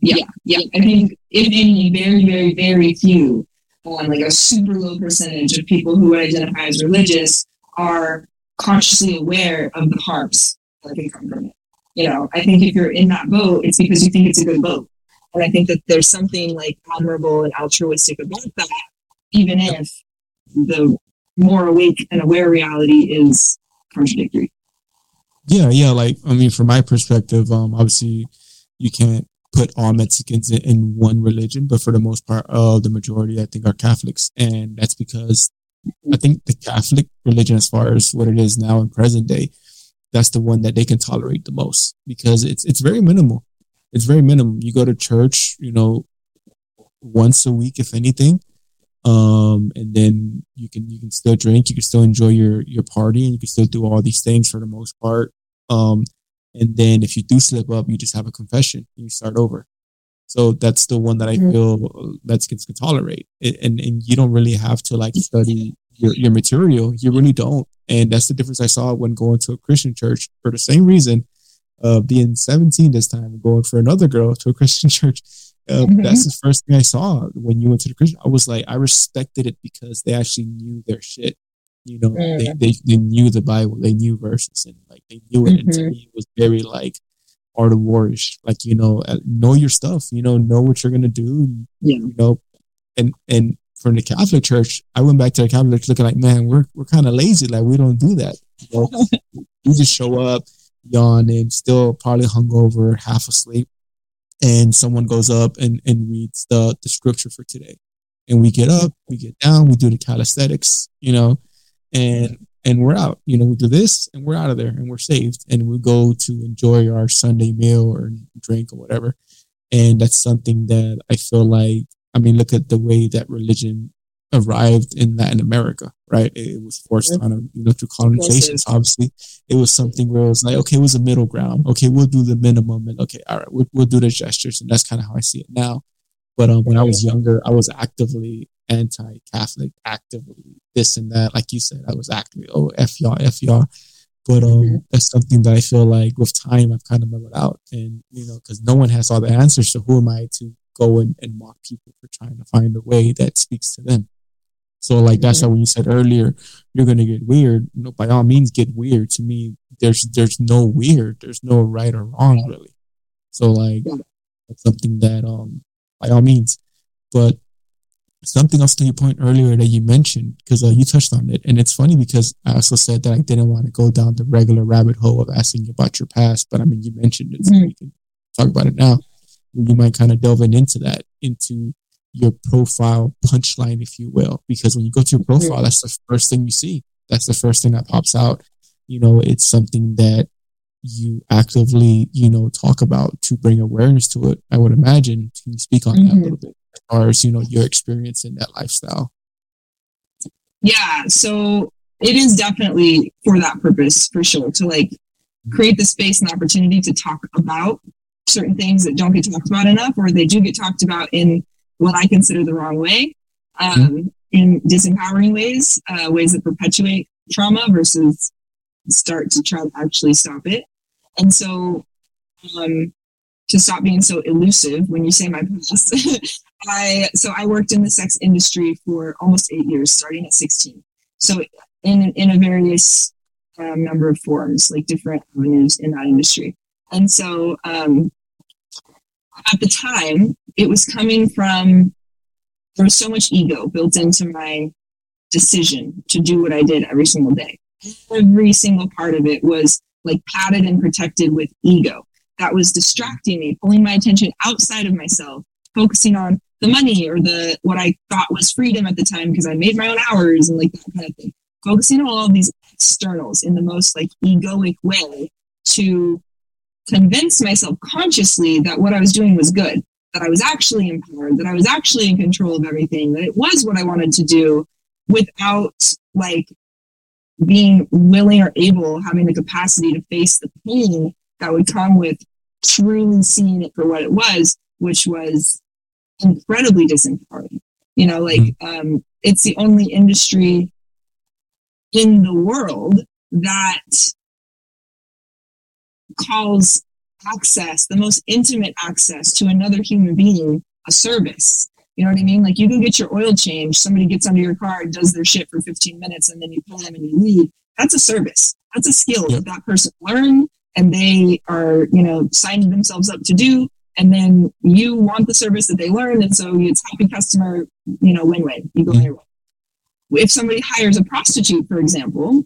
yeah, yeah. I think if any, very, very, very few, um, like a super low percentage of people who identify as religious are consciously aware of the harms that can come from it. You know, I think if you're in that boat, it's because you think it's a good boat. And I think that there's something like admirable and altruistic about that, even if the more awake and aware reality is contradictory. Yeah, yeah. Like, I mean, from my perspective, um, obviously you can't put all Mexicans in, one religion, but for the most part, uh, the majority, I think, are Catholics. And that's because I think the Catholic religion, as far as what it is now in present day, that's the one that they can tolerate the most because it's it's very minimal. It's very minimal. You go to church, you know, once a week, if anything, um, and then you can you can still drink, you can still enjoy your your party, and you can still do all these things for the most part. Um, and then if you do slip up, you just have a confession and you start over. So that's the one that I mm-hmm. feel Mexicans can tolerate. And, and you don't really have to like study your, your material. You really don't. And that's the difference I saw when going to a Christian church for the same reason, uh, being 17 this time, going for another girl to a Christian church. Uh, mm-hmm. That's the first thing I saw when you went to the Christian. I was like, I respected it because they actually knew their shit. You know, mm. they, they, they knew the Bible, they knew verses, and like they knew it. Mm-hmm. And to mm-hmm. me, it was very like art of warish. Like you know, uh, know your stuff. You know, know what you're gonna do. Yeah. You know, and and from the Catholic Church, I went back to the Catholic Church looking like, man, we're we're kind of lazy. Like we don't do that. You know, we just show up, yawn, and still probably hungover, half asleep, and someone goes up and and reads the the scripture for today, and we get up, we get down, we do the calisthenics, you know, and and we're out. You know, we do this and we're out of there and we're saved and we go to enjoy our Sunday meal or drink or whatever. And that's something that I feel like, I mean, look at the way that religion arrived in Latin America, right? It was forced on them, you know, through colonization. So obviously, it was something where it was like, okay, it was a middle ground. Okay, we'll do the minimum, and okay, all right, we'll, we'll do the gestures, and that's kind of how I see it now. But um, when I was younger, I was actively anti-Catholic, actively this and that. Like you said, I was actively oh f y'all, f y'all. But um, mm-hmm. that's something that I feel like with time I've kind of mellowed out, and you know, because no one has all the answers. So who am I to go and, and mock people for trying to find a way that speaks to them? So like that's mm-hmm. why when you said earlier you're gonna get weird, you know, by all means get weird. To me, there's there's no weird, there's no right or wrong really. So like that's something that um by all means. But something else to your point earlier that you mentioned because uh, you touched on it and it's funny because i also said that i didn't want to go down the regular rabbit hole of asking you about your past but i mean you mentioned it so mm-hmm. we can talk about it now you might kind of delve into that into your profile punchline if you will because when you go to your profile mm-hmm. that's the first thing you see that's the first thing that pops out you know it's something that you actively you know talk about to bring awareness to it i would imagine can you speak on mm-hmm. that a mm-hmm. little bit as far as you know your experience in that lifestyle yeah so it is definitely for that purpose for sure to like create the space and opportunity to talk about certain things that don't get talked about enough or they do get talked about in what i consider the wrong way um, mm-hmm. in disempowering ways uh, ways that perpetuate trauma versus start to try to actually stop it and so um, to stop being so elusive when you say my past I so I worked in the sex industry for almost eight years, starting at 16. So in in a various um, number of forms, like different avenues in that industry. And so um, at the time, it was coming from there was so much ego built into my decision to do what I did every single day. Every single part of it was like padded and protected with ego that was distracting me, pulling my attention outside of myself, focusing on the money or the what I thought was freedom at the time because I made my own hours and like that kind of thing. Focusing on all of these externals in the most like egoic way to convince myself consciously that what I was doing was good, that I was actually empowered, that I was actually in control of everything, that it was what I wanted to do without like being willing or able, having the capacity to face the pain that would come with truly seeing it for what it was, which was incredibly disempowering. You know, like mm-hmm. um, it's the only industry in the world that calls access, the most intimate access to another human being, a service. You know what I mean? Like you can get your oil changed, somebody gets under your car, and does their shit for 15 minutes, and then you pull them and you leave. That's a service. That's a skill that that person learned and they are, you know, signing themselves up to do. And then you want the service that they learned. And so it's happy customer, you know, win win. You go mm-hmm. your way. If somebody hires a prostitute, for example,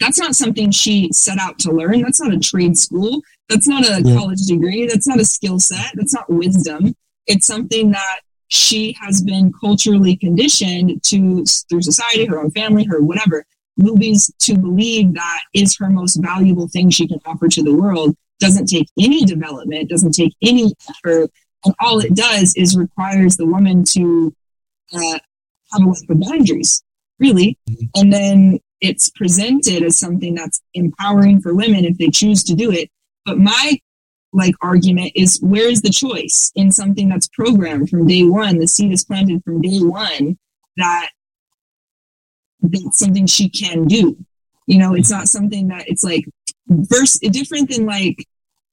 that's not something she set out to learn. That's not a trade school. That's not a yeah. college degree. That's not a skill set. That's not wisdom. It's something that she has been culturally conditioned to through society, her own family, her whatever, movies to believe that is her most valuable thing she can offer to the world doesn't take any development, doesn't take any effort, and all it does is requires the woman to uh, have a lack of boundaries, really. Mm-hmm. And then it's presented as something that's empowering for women if they choose to do it. But my like argument is where is the choice in something that's programmed from day one? The seed is planted from day one that that's something she can do. You know, it's not something that it's like verse different than like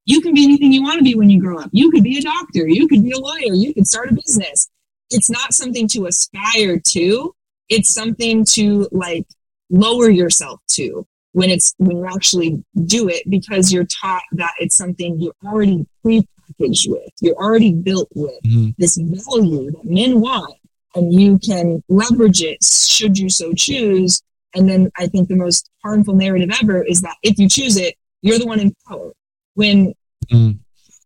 you can be anything you want to be when you grow up. You could be a doctor, you could be a lawyer, you could start a business. It's not something to aspire to. It's something to like lower yourself to when it's when you actually do it because you're taught that it's something you're already pre-packaged with. You're already built with mm-hmm. this value that men want and you can leverage it should you so choose. And then I think the most harmful narrative ever is that if you choose it, you're the one in power. When mm.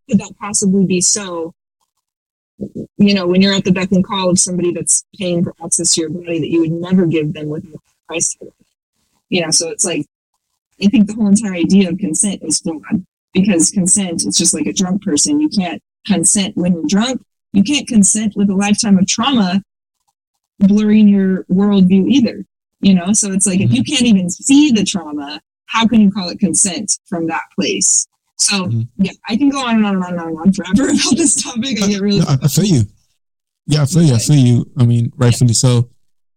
could that possibly be so? You know, when you're at the beck and call of somebody that's paying for access to your body that you would never give them without price. You know, so it's like I think the whole entire idea of consent is flawed because consent is just like a drunk person. You can't consent when you're drunk. You can't consent with a lifetime of trauma blurring your worldview either. You know, so it's like mm-hmm. if you mm-hmm. can't even see the trauma, how can you call it consent from that place? So mm-hmm. yeah, I can go on and on and on and on, and on forever about this topic. I get really. No, I feel you. Yeah, I feel you. I feel you. I mean, rightfully yeah. so.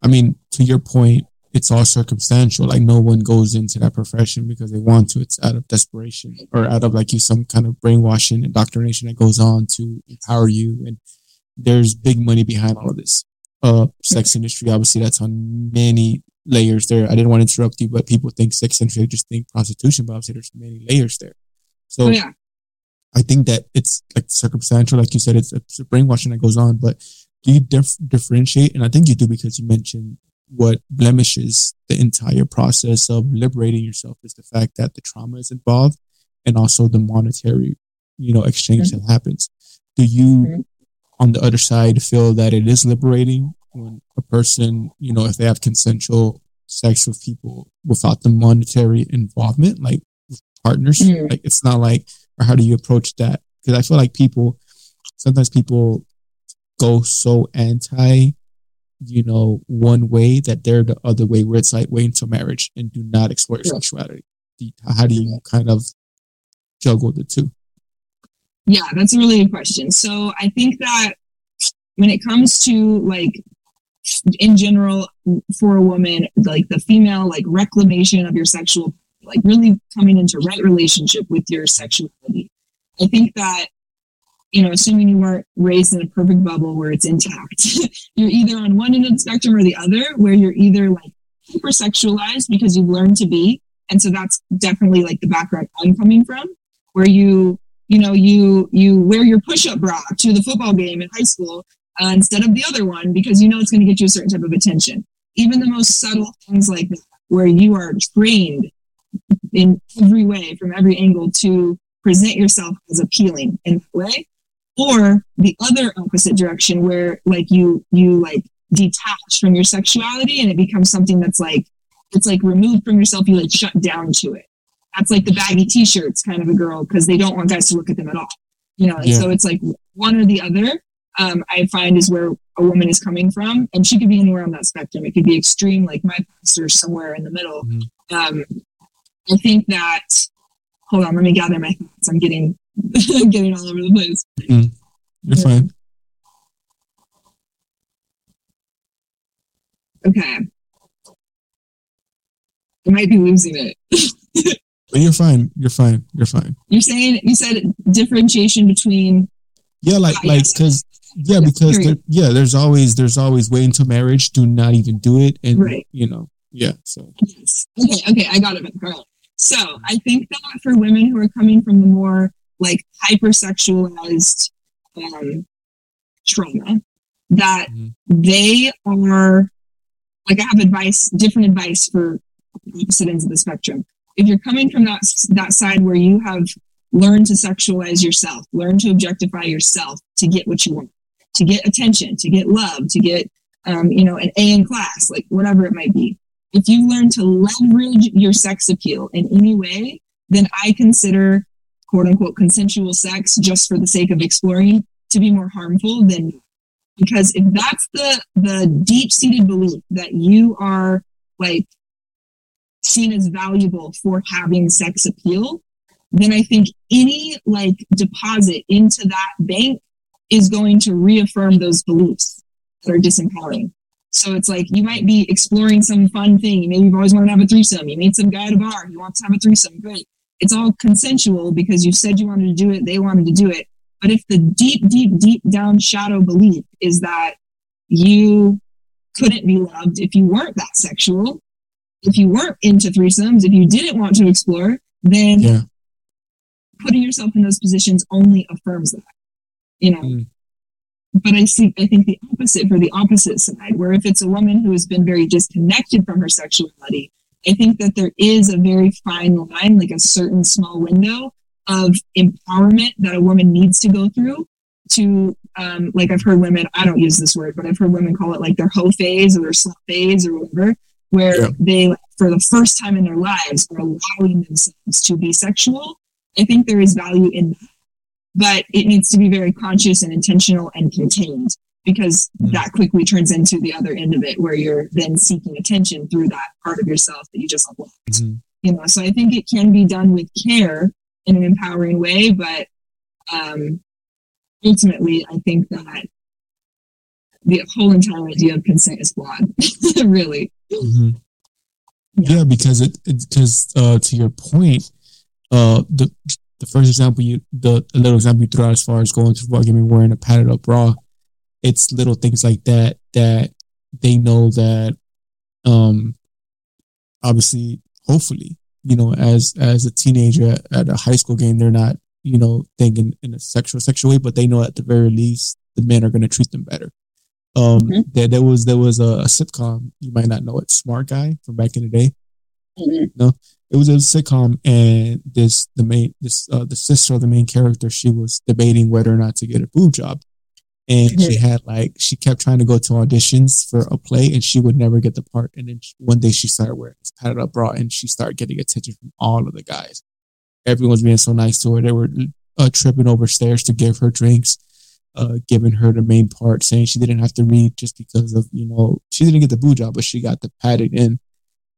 I mean, to your point, it's all circumstantial. Like no one goes into that profession because they want to. It's out of desperation or out of like you some kind of brainwashing indoctrination that goes on to empower you. And there's big money behind all of this uh sex industry. Obviously, that's on many layers there. I didn't want to interrupt you, but people think sex industry, just think prostitution, but obviously there's many layers there. So oh, yeah. I think that it's like circumstantial, like you said, it's, it's a brainwashing that goes on. But do you dif- differentiate? And I think you do because you mentioned what blemishes the entire process of liberating yourself is the fact that the trauma is involved and also the monetary, you know, exchange mm-hmm. that happens. Do you mm-hmm on the other side feel that it is liberating when a person, you know, if they have consensual sex with people without the monetary involvement, like partners, mm. like it's not like, or how do you approach that? Because I feel like people, sometimes people go so anti, you know, one way that they're the other way where it's like wait until marriage and do not explore your sexuality. How do you kind of juggle the two? Yeah, that's a really good question. So I think that when it comes to like in general for a woman, like the female like reclamation of your sexual like really coming into right relationship with your sexuality. I think that you know, assuming you weren't raised in a perfect bubble where it's intact, you're either on one end of the spectrum or the other, where you're either like hyper sexualized because you've learned to be. And so that's definitely like the background I'm coming from, where you you know, you you wear your push-up bra to the football game in high school, uh, instead of the other one because you know it's going to get you a certain type of attention. Even the most subtle things like that, where you are trained in every way from every angle to present yourself as appealing in that way or the other opposite direction where like you you like detach from your sexuality and it becomes something that's like it's like removed from yourself you like shut down to it that's like the baggy t-shirts kind of a girl because they don't want guys to look at them at all you know yeah. so it's like one or the other um, i find is where a woman is coming from and she could be anywhere on that spectrum it could be extreme like my pastor somewhere in the middle mm-hmm. um, i think that hold on let me gather my thoughts i'm getting getting all over the place mm-hmm. you're fine okay I might be losing it. but you're fine. You're fine. You're fine. You're saying you said differentiation between. Yeah, like like because yeah because there, yeah there's always there's always wait until marriage do not even do it and right. you know yeah so yes okay okay I got it right so I think that for women who are coming from the more like hypersexualized um, trauma that mm-hmm. they are like I have advice different advice for opposite ends of the spectrum. If you're coming from that that side where you have learned to sexualize yourself, learn to objectify yourself to get what you want, to get attention, to get love, to get um, you know an A in class, like whatever it might be. If you learn to leverage your sex appeal in any way, then I consider quote unquote consensual sex just for the sake of exploring to be more harmful than because if that's the the deep seated belief that you are like seen as valuable for having sex appeal, then I think any like deposit into that bank is going to reaffirm those beliefs that are disempowering. So it's like you might be exploring some fun thing. Maybe you've always wanted to have a threesome. You meet some guy at a bar. He wants to have a threesome. Great. It's all consensual because you said you wanted to do it. They wanted to do it. But if the deep, deep, deep down shadow belief is that you couldn't be loved if you weren't that sexual, if you weren't into threesomes, if you didn't want to explore, then yeah. putting yourself in those positions only affirms that, you know. Mm. But I see, I think the opposite for the opposite side, where if it's a woman who has been very disconnected from her sexuality, I think that there is a very fine line, like a certain small window of empowerment that a woman needs to go through to, um, like I've heard women, I don't use this word, but I've heard women call it like their hoe phase or their slut phase or whatever, where yeah. they, for the first time in their lives, are allowing themselves to be sexual. I think there is value in that. But it needs to be very conscious and intentional and contained because mm-hmm. that quickly turns into the other end of it where you're then seeking attention through that part of yourself that you just unlocked. Mm-hmm. You know, so I think it can be done with care in an empowering way, but um, ultimately, I think that the whole entire idea of consent is flawed, really. Mm-hmm. Yeah. yeah. because it because uh, to your point, uh, the the first example you the little example you threw out as far as going to me wearing a padded up bra, it's little things like that that they know that, um, obviously, hopefully, you know, as as a teenager at, a high school game, they're not you know thinking in a sexual sexual way, but they know at the very least the men are going to treat them better. Um, mm-hmm. there, there was there was a, a, sitcom you might not know it, Smart Guy from back in the day. Mm-hmm. No, it was a sitcom, and this the main this uh, the sister of the main character she was debating whether or not to get a boob job, and mm-hmm. she had like she kept trying to go to auditions for a play, and she would never get the part. And then one day she started wearing this padded up bra, and she started getting attention from all of the guys. Everyone's being so nice to her. They were uh, tripping over stairs to give her drinks uh, giving her the main part, saying she didn't have to read just because of you know she didn't get the boo job, but she got the padded in.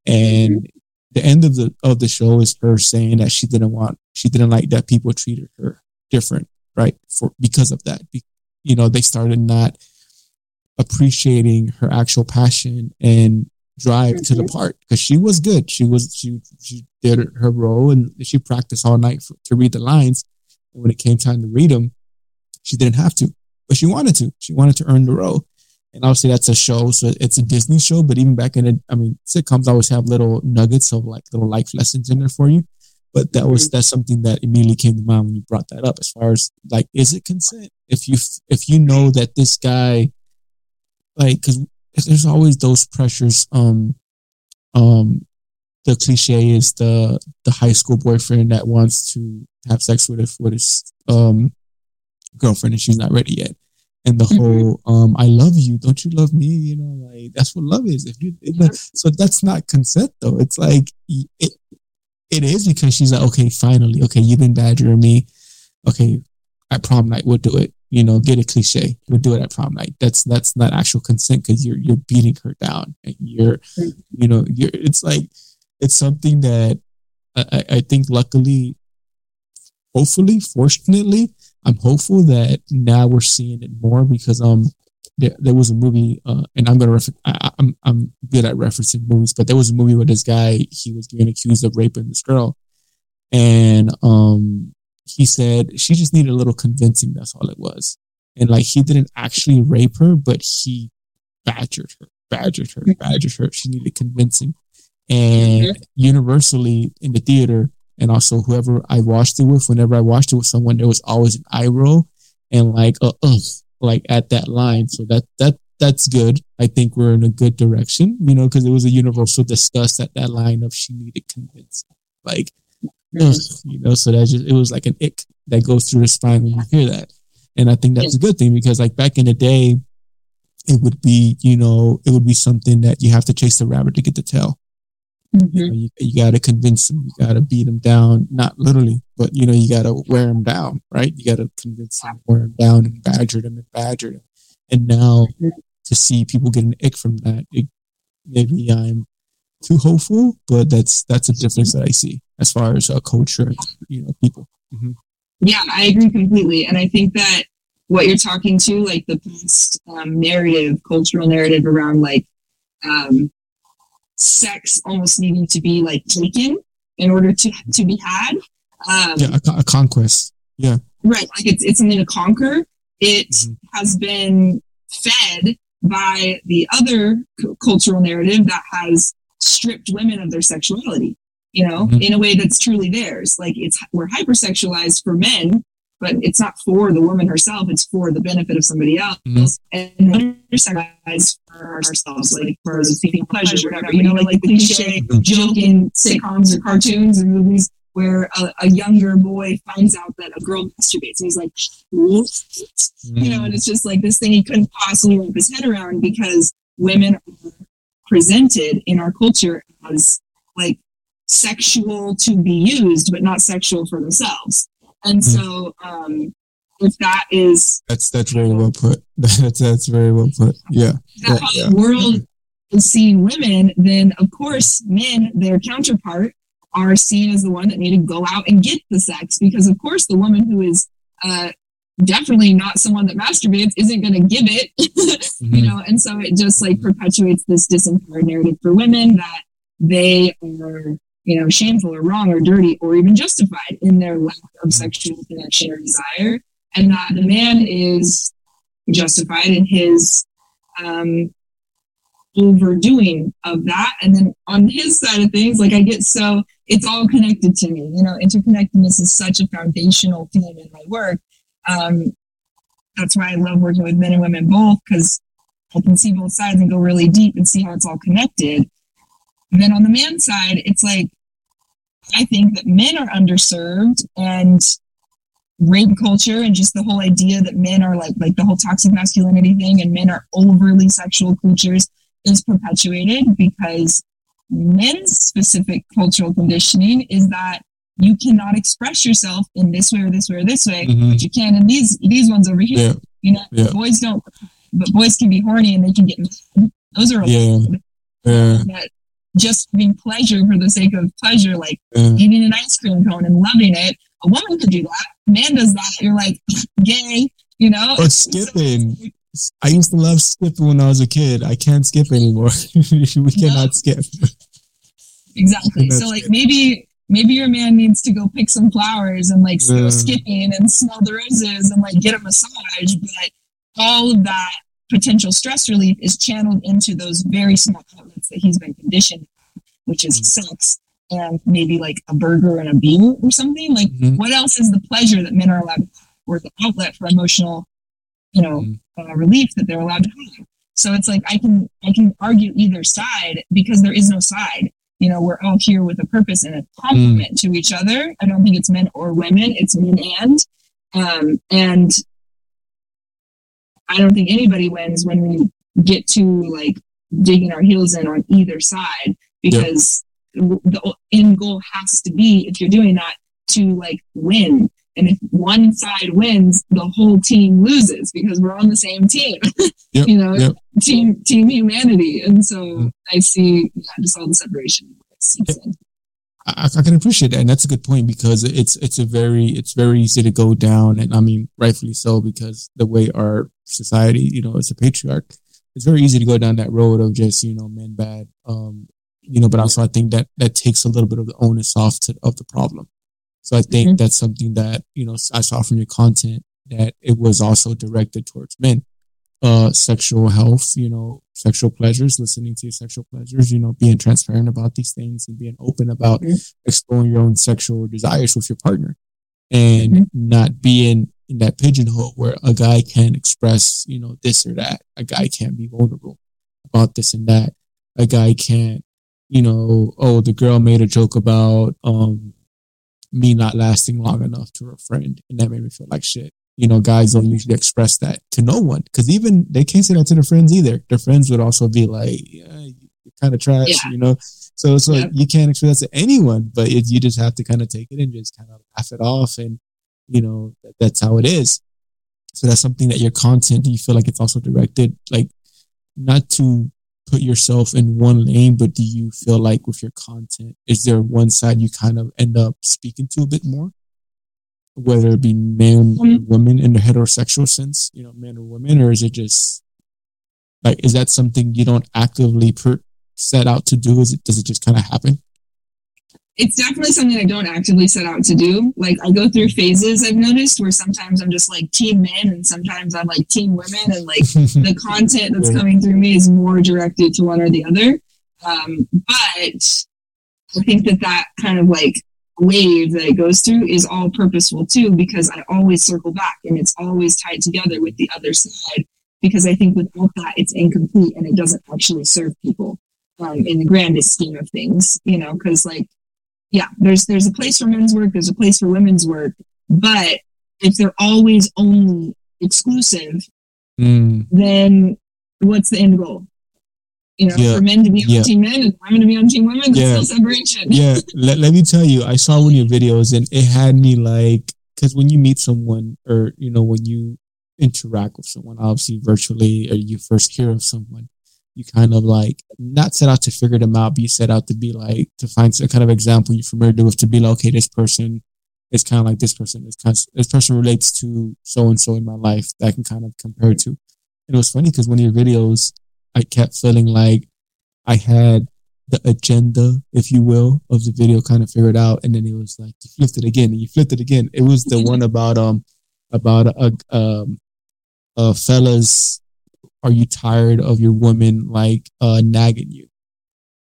And mm-hmm. the end of the of the show is her saying that she didn't want she didn't like that people treated her different, right? For because of that, Be, you know, they started not appreciating her actual passion and drive mm-hmm. to the mm-hmm. part because she was good. She was she she did her role and she practiced all night for, to read the lines. And when it came time to read them, she didn't have to, but she wanted to. She wanted to earn the role. And obviously that's a show, so it's a Disney show. But even back in it, I mean, sitcoms always have little nuggets of like little life lessons in there for you. But that was mm-hmm. that's something that immediately came to mind when you brought that up. As far as like, is it consent? If you if you know that this guy, like, because there's always those pressures. Um, um, the cliche is the the high school boyfriend that wants to have sex with his with his um girlfriend and she's not ready yet. And the mm-hmm. whole um i love you don't you love me? You know like that's what love is. If you so that's not consent though. It's like it, it is because she's like okay finally. Okay you've been badgering me. Okay at prom night we'll do it you know get a cliche we'll do it at prom night. That's that's not actual consent because you're you're beating her down. And you're you know you're it's like it's something that I, I think luckily hopefully fortunately I'm hopeful that now we're seeing it more because um there, there was a movie uh, and I'm gonna refer I, I'm I'm good at referencing movies, but there was a movie where this guy he was being accused of raping this girl, and um he said she just needed a little convincing. That's all it was, and like he didn't actually rape her, but he badgered her, badgered her, badgered her. She needed convincing, and mm-hmm. universally in the theater and also whoever I watched it with, whenever I watched it with someone, there was always an eye roll and like uh, like at that line. So that that that's good. I think we're in a good direction, you know, because it was a universal disgust at that line of she needed convincing, like, ugh, you know. So that just it was like an ick that goes through the spine when you hear that, and I think that's a good thing because like back in the day, it would be you know it would be something that you have to chase the rabbit to get the tail Mm-hmm. You, know, you, you got to convince them. You got to beat them down, not literally, but you know, you got to wear them down, right? You got to convince them, wear them down, and badger them and badger them. And now to see people get an ick from that, it, maybe I'm too hopeful, but that's that's a difference that I see as far as uh, culture, you know, people. Mm-hmm. Yeah, I agree completely, and I think that what you're talking to, like the past um, narrative, cultural narrative around like um, sex almost needing to be like taken in order to to be had. Um, yeah, a, a, conquest. Yeah, right. Like it's it's something to conquer. It mm-hmm. has been fed by the other c- cultural narrative that has stripped women of their sexuality. You know, mm-hmm. in a way that's truly theirs. Like it's we're hypersexualized for men but it's not for the woman herself. It's for the benefit of somebody else. Mm-hmm. And undersexualize for ourselves, like for the seeking pleasure, whatever. You know, like, the cliche mm-hmm. joke in sitcoms or cartoons and movies where a, a, younger boy finds out that a girl masturbates and he's like? Mm-hmm. You know, and it's just like this thing he couldn't possibly wrap his head around because women are presented in our culture as like sexual to be used, but not sexual for themselves. And mm-hmm. so, um, if that is that's that's very well put. That's that's very well put. Yeah. That yeah, the world is seeing women, then of course men, their counterpart, are seen as the one that need to go out and get the sex because of course the woman who is uh, definitely not someone that masturbates isn't going to give it mm-hmm. you know and so it just like perpetuates this disempowered narrative for women that they are you know, shameful or wrong or dirty or even justified in their lack of sexual connection or desire, and that the man is justified in his um, overdoing of that. And then on his side of things, like I get so it's all connected to me. You know, interconnectedness is such a foundational theme in my work. Um, that's why I love working with men and women both because I can see both sides and go really deep and see how it's all connected. And then on the man side, it's like, I think that men are underserved and rape culture and just the whole idea that men are like, like the whole toxic masculinity thing and men are overly sexual creatures is perpetuated because men's specific cultural conditioning is that you cannot express yourself in this way or this way or this way, mm-hmm. but you can in these these ones over here. Yeah. You know, yeah. boys don't, but boys can be horny and they can get. Those are yeah. yeah just having pleasure for the sake of pleasure, like mm. eating an ice cream cone and loving it. A woman could do that. Man does that. You're like, gay, you know? Or skipping. I used to love skipping when I was a kid. I can't skip anymore. we cannot no. skip. Exactly. So like skip. maybe maybe your man needs to go pick some flowers and like go skipping and smell the roses and like get a massage. But all of that potential stress relief is channeled into those very small outlets that he's been conditioned, which is mm-hmm. sex and maybe like a burger and a beer or something. Like, mm-hmm. what else is the pleasure that men are allowed or the outlet for emotional you know, mm-hmm. uh, relief that they're allowed to have. So it's like I can I can argue either side because there is no side. You know, we're all here with a purpose and a complement mm. to each other. I don't think it's men or women; it's men and. Um, and I don't think anybody wins when we get to like digging our heels in on either side because yep. the end goal has to be if you're doing that to like win and if one side wins the whole team loses because we're on the same team yep. you know yep. team team humanity and so mm. i see yeah, just all the separation I, I, can appreciate that, and that's a good point because it's it's a very it's very easy to go down, and I mean rightfully so because the way our society, you know, it's a patriarch. It's very easy to go down that road of just you know men bad, um, you know. But also, I think that that takes a little bit of the onus off to, of the problem. So I think mm-hmm. that's something that you know I saw from your content that it was also directed towards men uh, sexual health, you know, sexual pleasures, listening to your sexual pleasures, you know, being transparent about these things and being open about mm-hmm. exploring your own sexual desires with your partner and mm-hmm. not being in that pigeonhole where a guy can express, you know, this or that. A guy can't be vulnerable about this and that. A guy can't, you know, oh, the girl made a joke about, um, me not lasting long enough to her friend and that made me feel like shit you know, guys don't usually express that to no one because even they can't say that to their friends either. Their friends would also be like, yeah, you're kind of trash, yeah. you know. So it's like you can't express that to anyone, but it, you just have to kind of take it and just kind of laugh it off, and you know that, that's how it is. So that's something that your content. Do you feel like it's also directed, like not to put yourself in one lane, but do you feel like with your content, is there one side you kind of end up speaking to a bit more? whether it be men or mm-hmm. women in the heterosexual sense, you know, men or women, or is it just like is that something you don't actively per- set out to do? Is it does it just kind of happen? It's definitely something I don't actively set out to do. Like I go through phases I've noticed where sometimes I'm just like team men and sometimes I'm like team women and like the content that's coming through me is more directed to one or the other. Um, but I think that that kind of like wave that it goes through is all purposeful too, because I always circle back and it's always tied together with the other side. Because I think without that, it's incomplete and it doesn't actually serve people um, in the grandest scheme of things, you know, because like, yeah, there's there's a place for men's work, there's a place for women's work, but if they're always only exclusive, mm. then what's the end goal? you know, yeah. for men to be on yeah. team men and women to be on team women, that's yeah. still separation. yeah. Let, let me tell you, I saw one of your videos and it had me like, because when you meet someone or, you know, when you interact with someone, obviously virtually, or you first hear of someone, you kind of like not set out to figure them out, but you set out to be like, to find some kind of example you're familiar with to be like, okay, this person is kind of like this person. This, kind of, this person relates to so and so in my life that I can kind of compare to. And it was funny because one of your videos, I kept feeling like I had the agenda, if you will, of the video kind of figured out, and then it was like you flipped it again, and you flipped it again. It was the one about um about a um uh fellas, are you tired of your woman like uh nagging you,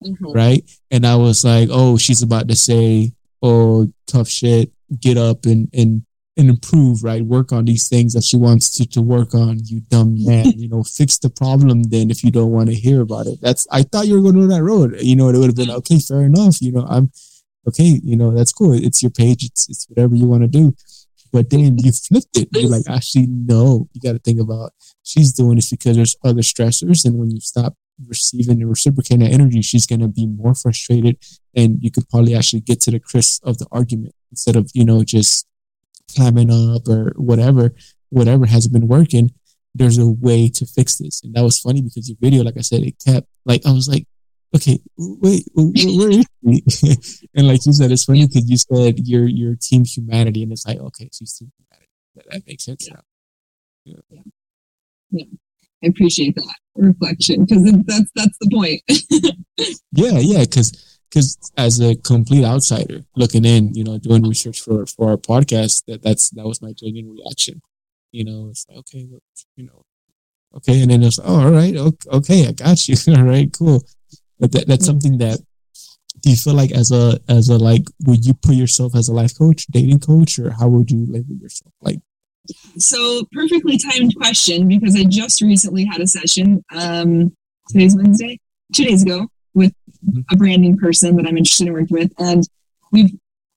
mm-hmm. right? And I was like, oh, she's about to say, oh, tough shit, get up and and and improve, right? Work on these things that she wants to, to work on, you dumb man. you know, fix the problem then if you don't want to hear about it. That's I thought you were going to that road. You know, it would have been okay, fair enough. You know, I'm okay, you know, that's cool. It's your page, it's it's whatever you want to do. But then you flipped it. You're like, actually, no, you gotta think about she's doing this because there's other stressors. And when you stop receiving and reciprocating that energy, she's gonna be more frustrated and you could probably actually get to the crux of the argument instead of, you know, just climbing up or whatever, whatever has been working, there's a way to fix this. And that was funny because your video, like I said, it kept like I was like, okay, wait, where is he? and like you said, it's funny because you said you're your team humanity, and it's like, okay, she's team humanity. That, that makes sense yeah. Yeah. yeah. yeah. I appreciate that reflection because that's that's the point. yeah, yeah, because because as a complete outsider looking in, you know, doing research for for our podcast, that that's that was my genuine reaction. You know, it's like okay, you know, okay, and then it's oh, all right, okay, I got you. all right, cool. But that, that's something that do you feel like as a as a like would you put yourself as a life coach, dating coach, or how would you label yourself? Like So perfectly timed question because I just recently had a session. Um, today's Wednesday, two days ago, with mm-hmm. a branding person that I'm interested in working with, and we've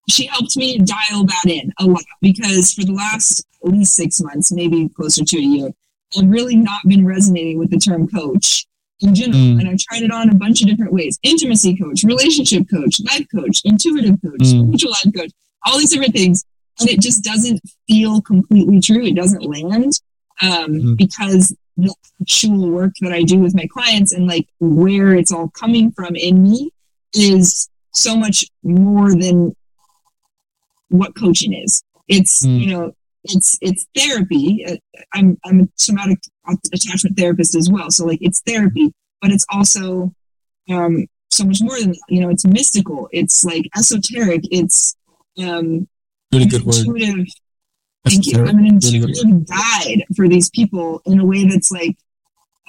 she helped me dial that in a lot because for the last at least six months, maybe closer to a year, I've really not been resonating with the term coach in general. Mm. And I've tried it on a bunch of different ways intimacy coach, relationship coach, life coach, intuitive coach, mm. spiritual life coach, all these different things. And it just doesn't feel completely true. It doesn't land um, mm. because the actual work that I do with my clients and like where it's all coming from in me is so much more than what coaching is. It's, mm. you know, it's it's therapy. Uh, I'm I'm a somatic attachment therapist as well, so like it's therapy, but it's also um, so much more than that. You know, it's mystical. It's like esoteric. It's um, really good intuitive. Word. Thank you. I'm an intuitive really guide for these people in a way that's like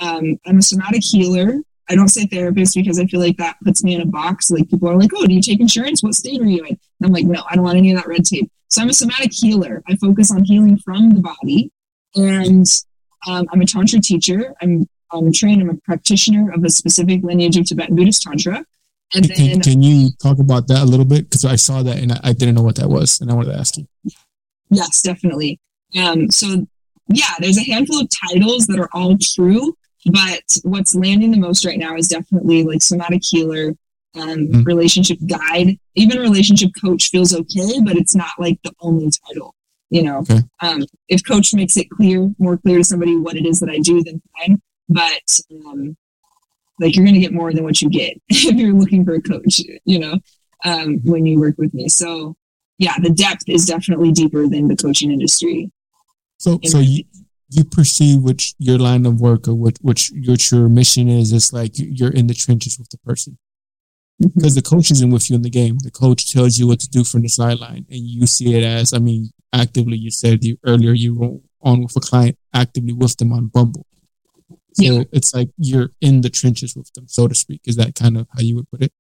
um, I'm a somatic healer. I don't say therapist because I feel like that puts me in a box. Like people are like, "Oh, do you take insurance? What state are you in?" And I'm like, "No, I don't want any of that red tape." So I'm a somatic healer. I focus on healing from the body, and um, I'm a tantra teacher. I'm I'm trained. I'm a practitioner of a specific lineage of Tibetan Buddhist tantra. And can, then, can you talk about that a little bit? Because I saw that and I, I, didn't know what that was, and I wanted to ask you. Yes, definitely. Um, so yeah, there's a handful of titles that are all true, but what's landing the most right now is definitely like somatic healer, um, mm. relationship guide, even relationship coach feels okay, but it's not like the only title. You know, okay. um, if coach makes it clear, more clear to somebody what it is that I do, then fine. But um, like you're going to get more than what you get if you're looking for a coach. You know, um, when you work with me. So yeah, the depth is definitely deeper than the coaching industry. So, so you, you perceive which your line of work or what which, which your mission is. It's like you're in the trenches with the person Mm-hmm. because the coach isn't with you in the game. The coach tells you what to do from the sideline, and you see it as, I mean, actively. You said you, earlier you were on with a client actively with them on Bumble. So yeah. it's like you're in the trenches with them, so to speak. Is that kind of how you would put it?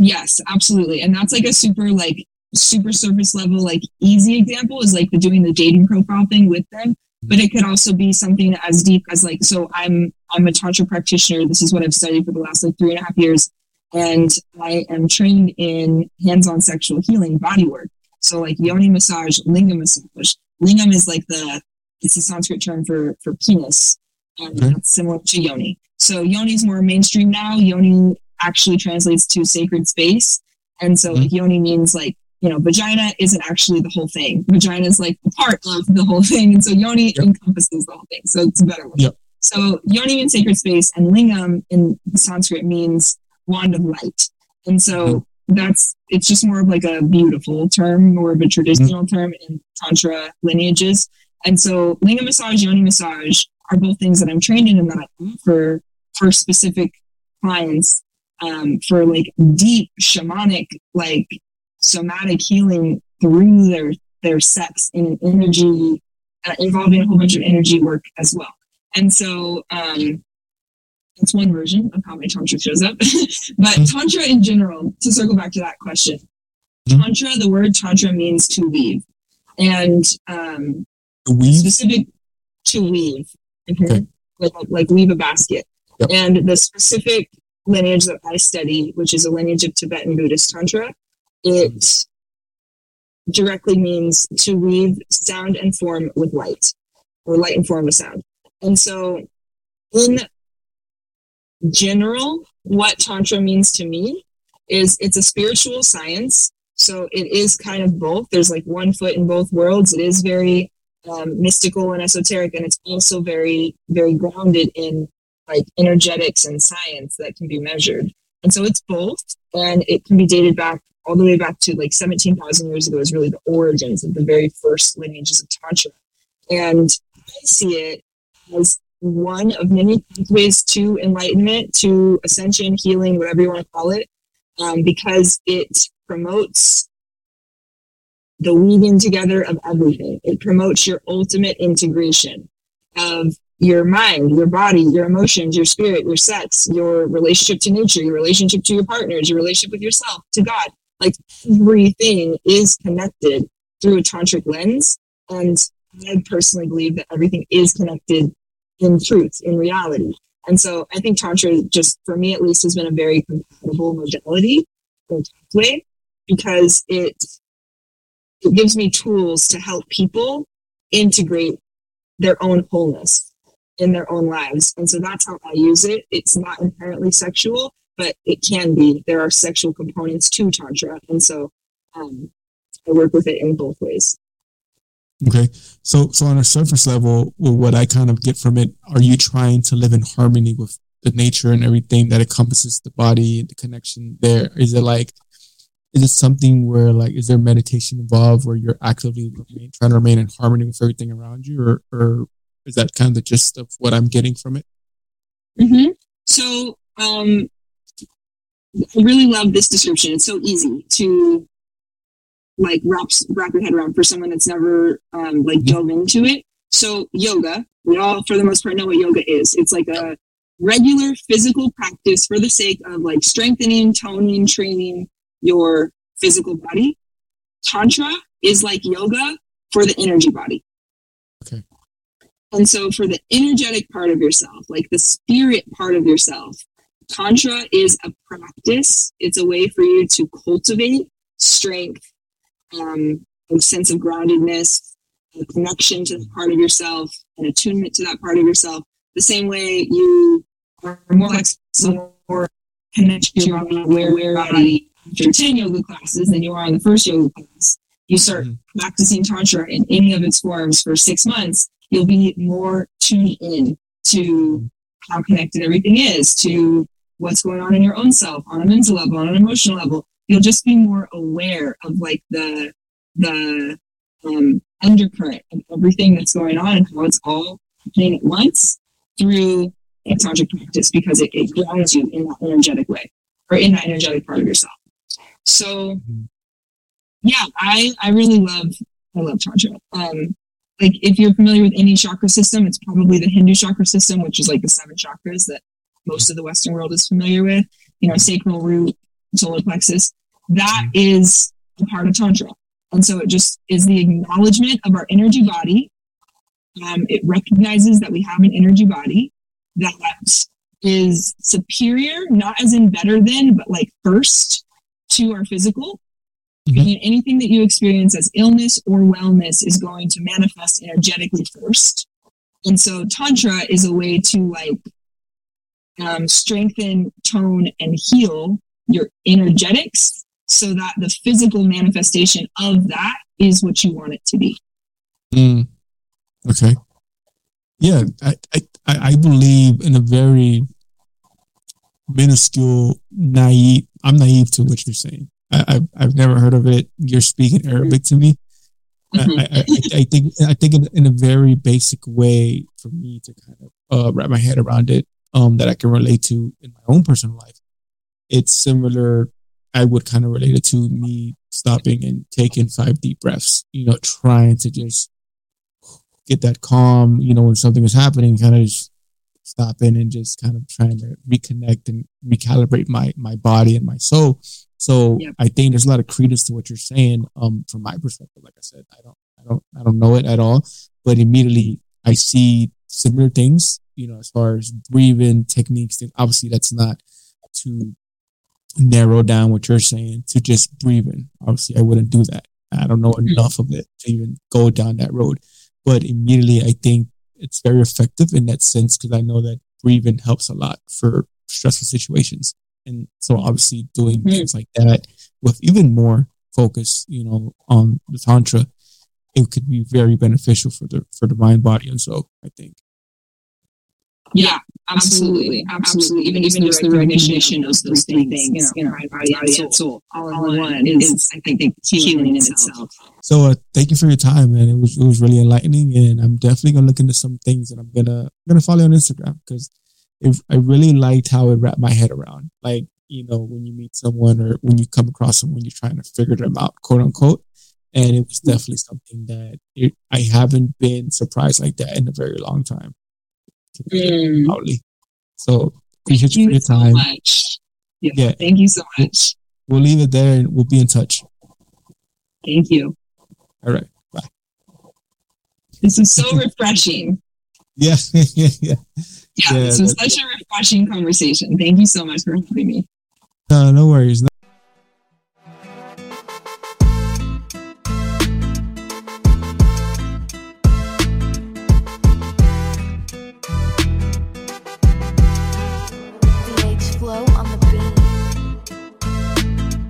Yes, absolutely. And that's like a super like super surface level, like easy example is like the doing the dating profile thing with them. But it could also be something as deep as like, so I'm I'm a tantra practitioner. This is what I've studied for the last like three and a half years and I am trained in hands-on sexual healing body work. So like yoni massage, lingam massage. Lingam is like the it's a Sanskrit term for for penis, and okay. that's similar to yoni. So yoni is more mainstream now. Yoni actually translates to sacred space, and so mm-hmm. like yoni means like you know vagina isn't actually the whole thing. Vagina is like a part of the whole thing, and so yoni yep. encompasses the whole thing. So it's a better word. Yep. So yoni means sacred space, and lingam in Sanskrit means wand of light. And so mm-hmm. that's it's just more of like a beautiful term, more of a traditional mm-hmm. term in tantra lineages. And so linga massage, yoni massage are both things that I'm trained in and that I offer for specific clients um, for like deep shamanic, like somatic healing through their their sex in an energy uh, involving a whole bunch of energy work as well. And so um, that's one version of how my tantra shows up. but mm-hmm. tantra in general, to circle back to that question, mm-hmm. tantra, the word tantra means to weave, and um, weave? specific to weave, okay. like like weave a basket. Yep. And the specific lineage that I study, which is a lineage of Tibetan Buddhist tantra, it directly means to weave sound and form with light, or light and form with sound. And so in general, what Tantra means to me is it's a spiritual science. So it is kind of both. There's like one foot in both worlds. It is very um, mystical and esoteric, and it's also very, very grounded in like energetics and science that can be measured. And so it's both, and it can be dated back all the way back to like 17,000 years ago is really the origins of the very first lineages of Tantra. And I see it as one of many pathways to enlightenment, to ascension, healing, whatever you want to call it, um, because it promotes the weaving together of everything. It promotes your ultimate integration of your mind, your body, your emotions, your spirit, your sex, your relationship to nature, your relationship to your partners, your relationship with yourself, to God. Like everything is connected through a tantric lens. And I personally believe that everything is connected in truth, in reality. And so I think Tantra, just for me at least, has been a very compatible modality or pathway because it it gives me tools to help people integrate their own wholeness in their own lives. And so that's how I use it. It's not inherently sexual, but it can be. There are sexual components to Tantra. And so um, I work with it in both ways. Okay. So so on a surface level, what I kind of get from it, are you trying to live in harmony with the nature and everything that encompasses the body and the connection there? Is it like is it something where like is there meditation involved where you're actively trying to remain in harmony with everything around you or or is that kind of the gist of what I'm getting from it? Mm-hmm. So um I really love this description. It's so easy to like wrap wrap your head around for someone that's never um, like mm-hmm. dove into it. So yoga, we all for the most part know what yoga is. It's like a regular physical practice for the sake of like strengthening, toning, training your physical body. Tantra is like yoga for the energy body. Okay. And so for the energetic part of yourself, like the spirit part of yourself, Tantra is a practice. It's a way for you to cultivate strength, um, a sense of groundedness, a connection to the part of yourself, an attunement to that part of yourself. The same way you are more flexible or connect to your aware body after 10 yoga classes than you are in the first yoga class. You start mm-hmm. practicing Tantra in any of its forms for six months, you'll be more tuned in to how connected everything is, to what's going on in your own self on a mental level, on an emotional level. You'll just be more aware of like the the um, undercurrent of everything that's going on and how it's all happening at once through tantric practice because it, it grounds you in that energetic way or in that energetic part of yourself. So mm-hmm. yeah, I I really love I love tantra. Um, like if you're familiar with any chakra system, it's probably the Hindu chakra system, which is like the seven chakras that most of the Western world is familiar with, you know, sacral root, solar plexus, that mm-hmm. is a part of Tantra. And so it just is the acknowledgement of our energy body. Um, it recognizes that we have an energy body that is superior, not as in better than, but like first to our physical. Mm-hmm. And anything that you experience as illness or wellness is going to manifest energetically first. And so Tantra is a way to like um, strengthen, tone, and heal your energetics so that the physical manifestation of that is what you want it to be. Mm. Okay. Yeah, I, I, I believe in a very minuscule, naive. I'm naive to what you're saying. I, I've, I've never heard of it. You're speaking Arabic to me. Mm-hmm. I, I, I, think I think in, in, a very basic way for me to kind of uh, wrap my head around it um, that I can relate to in my own personal life. It's similar. I would kind of relate it to me stopping and taking five deep breaths, you know, trying to just get that calm, you know, when something is happening, kind of just stopping and just kind of trying to reconnect and recalibrate my, my body and my soul. So yep. I think there's a lot of credence to what you're saying. Um, from my perspective, like I said, I don't, I don't, I don't know it at all, but immediately I see similar things you know, as far as breathing techniques, then obviously that's not to narrow down what you're saying to just breathing. Obviously, I wouldn't do that. I don't know mm-hmm. enough of it to even go down that road. But immediately, I think it's very effective in that sense because I know that breathing helps a lot for stressful situations. And so, obviously, doing mm-hmm. things like that with even more focus, you know, on the tantra, it could be very beneficial for the for the mind, body, and soul. I think. Yeah, absolutely, absolutely. Even even just the recognition of those three things, you know, mind, body, and soul, all in one, is I think healing in itself. So, uh, thank you for your time, man. It was it was really enlightening, and I'm definitely gonna look into some things, and I'm gonna I'm gonna follow you on Instagram because I really liked how it wrapped my head around, like you know, when you meet someone or when you come across someone, when you're trying to figure them out, quote unquote. And it was definitely something that it, I haven't been surprised like that in a very long time. Mm. So appreciate you for your time. So yeah, yeah, Thank you so much. We'll leave it there and we'll be in touch. Thank you. All right. Bye. This is so refreshing. Yeah, yeah, yeah. Yeah, yeah this was such a refreshing conversation. Thank you so much for having me. No, no worries.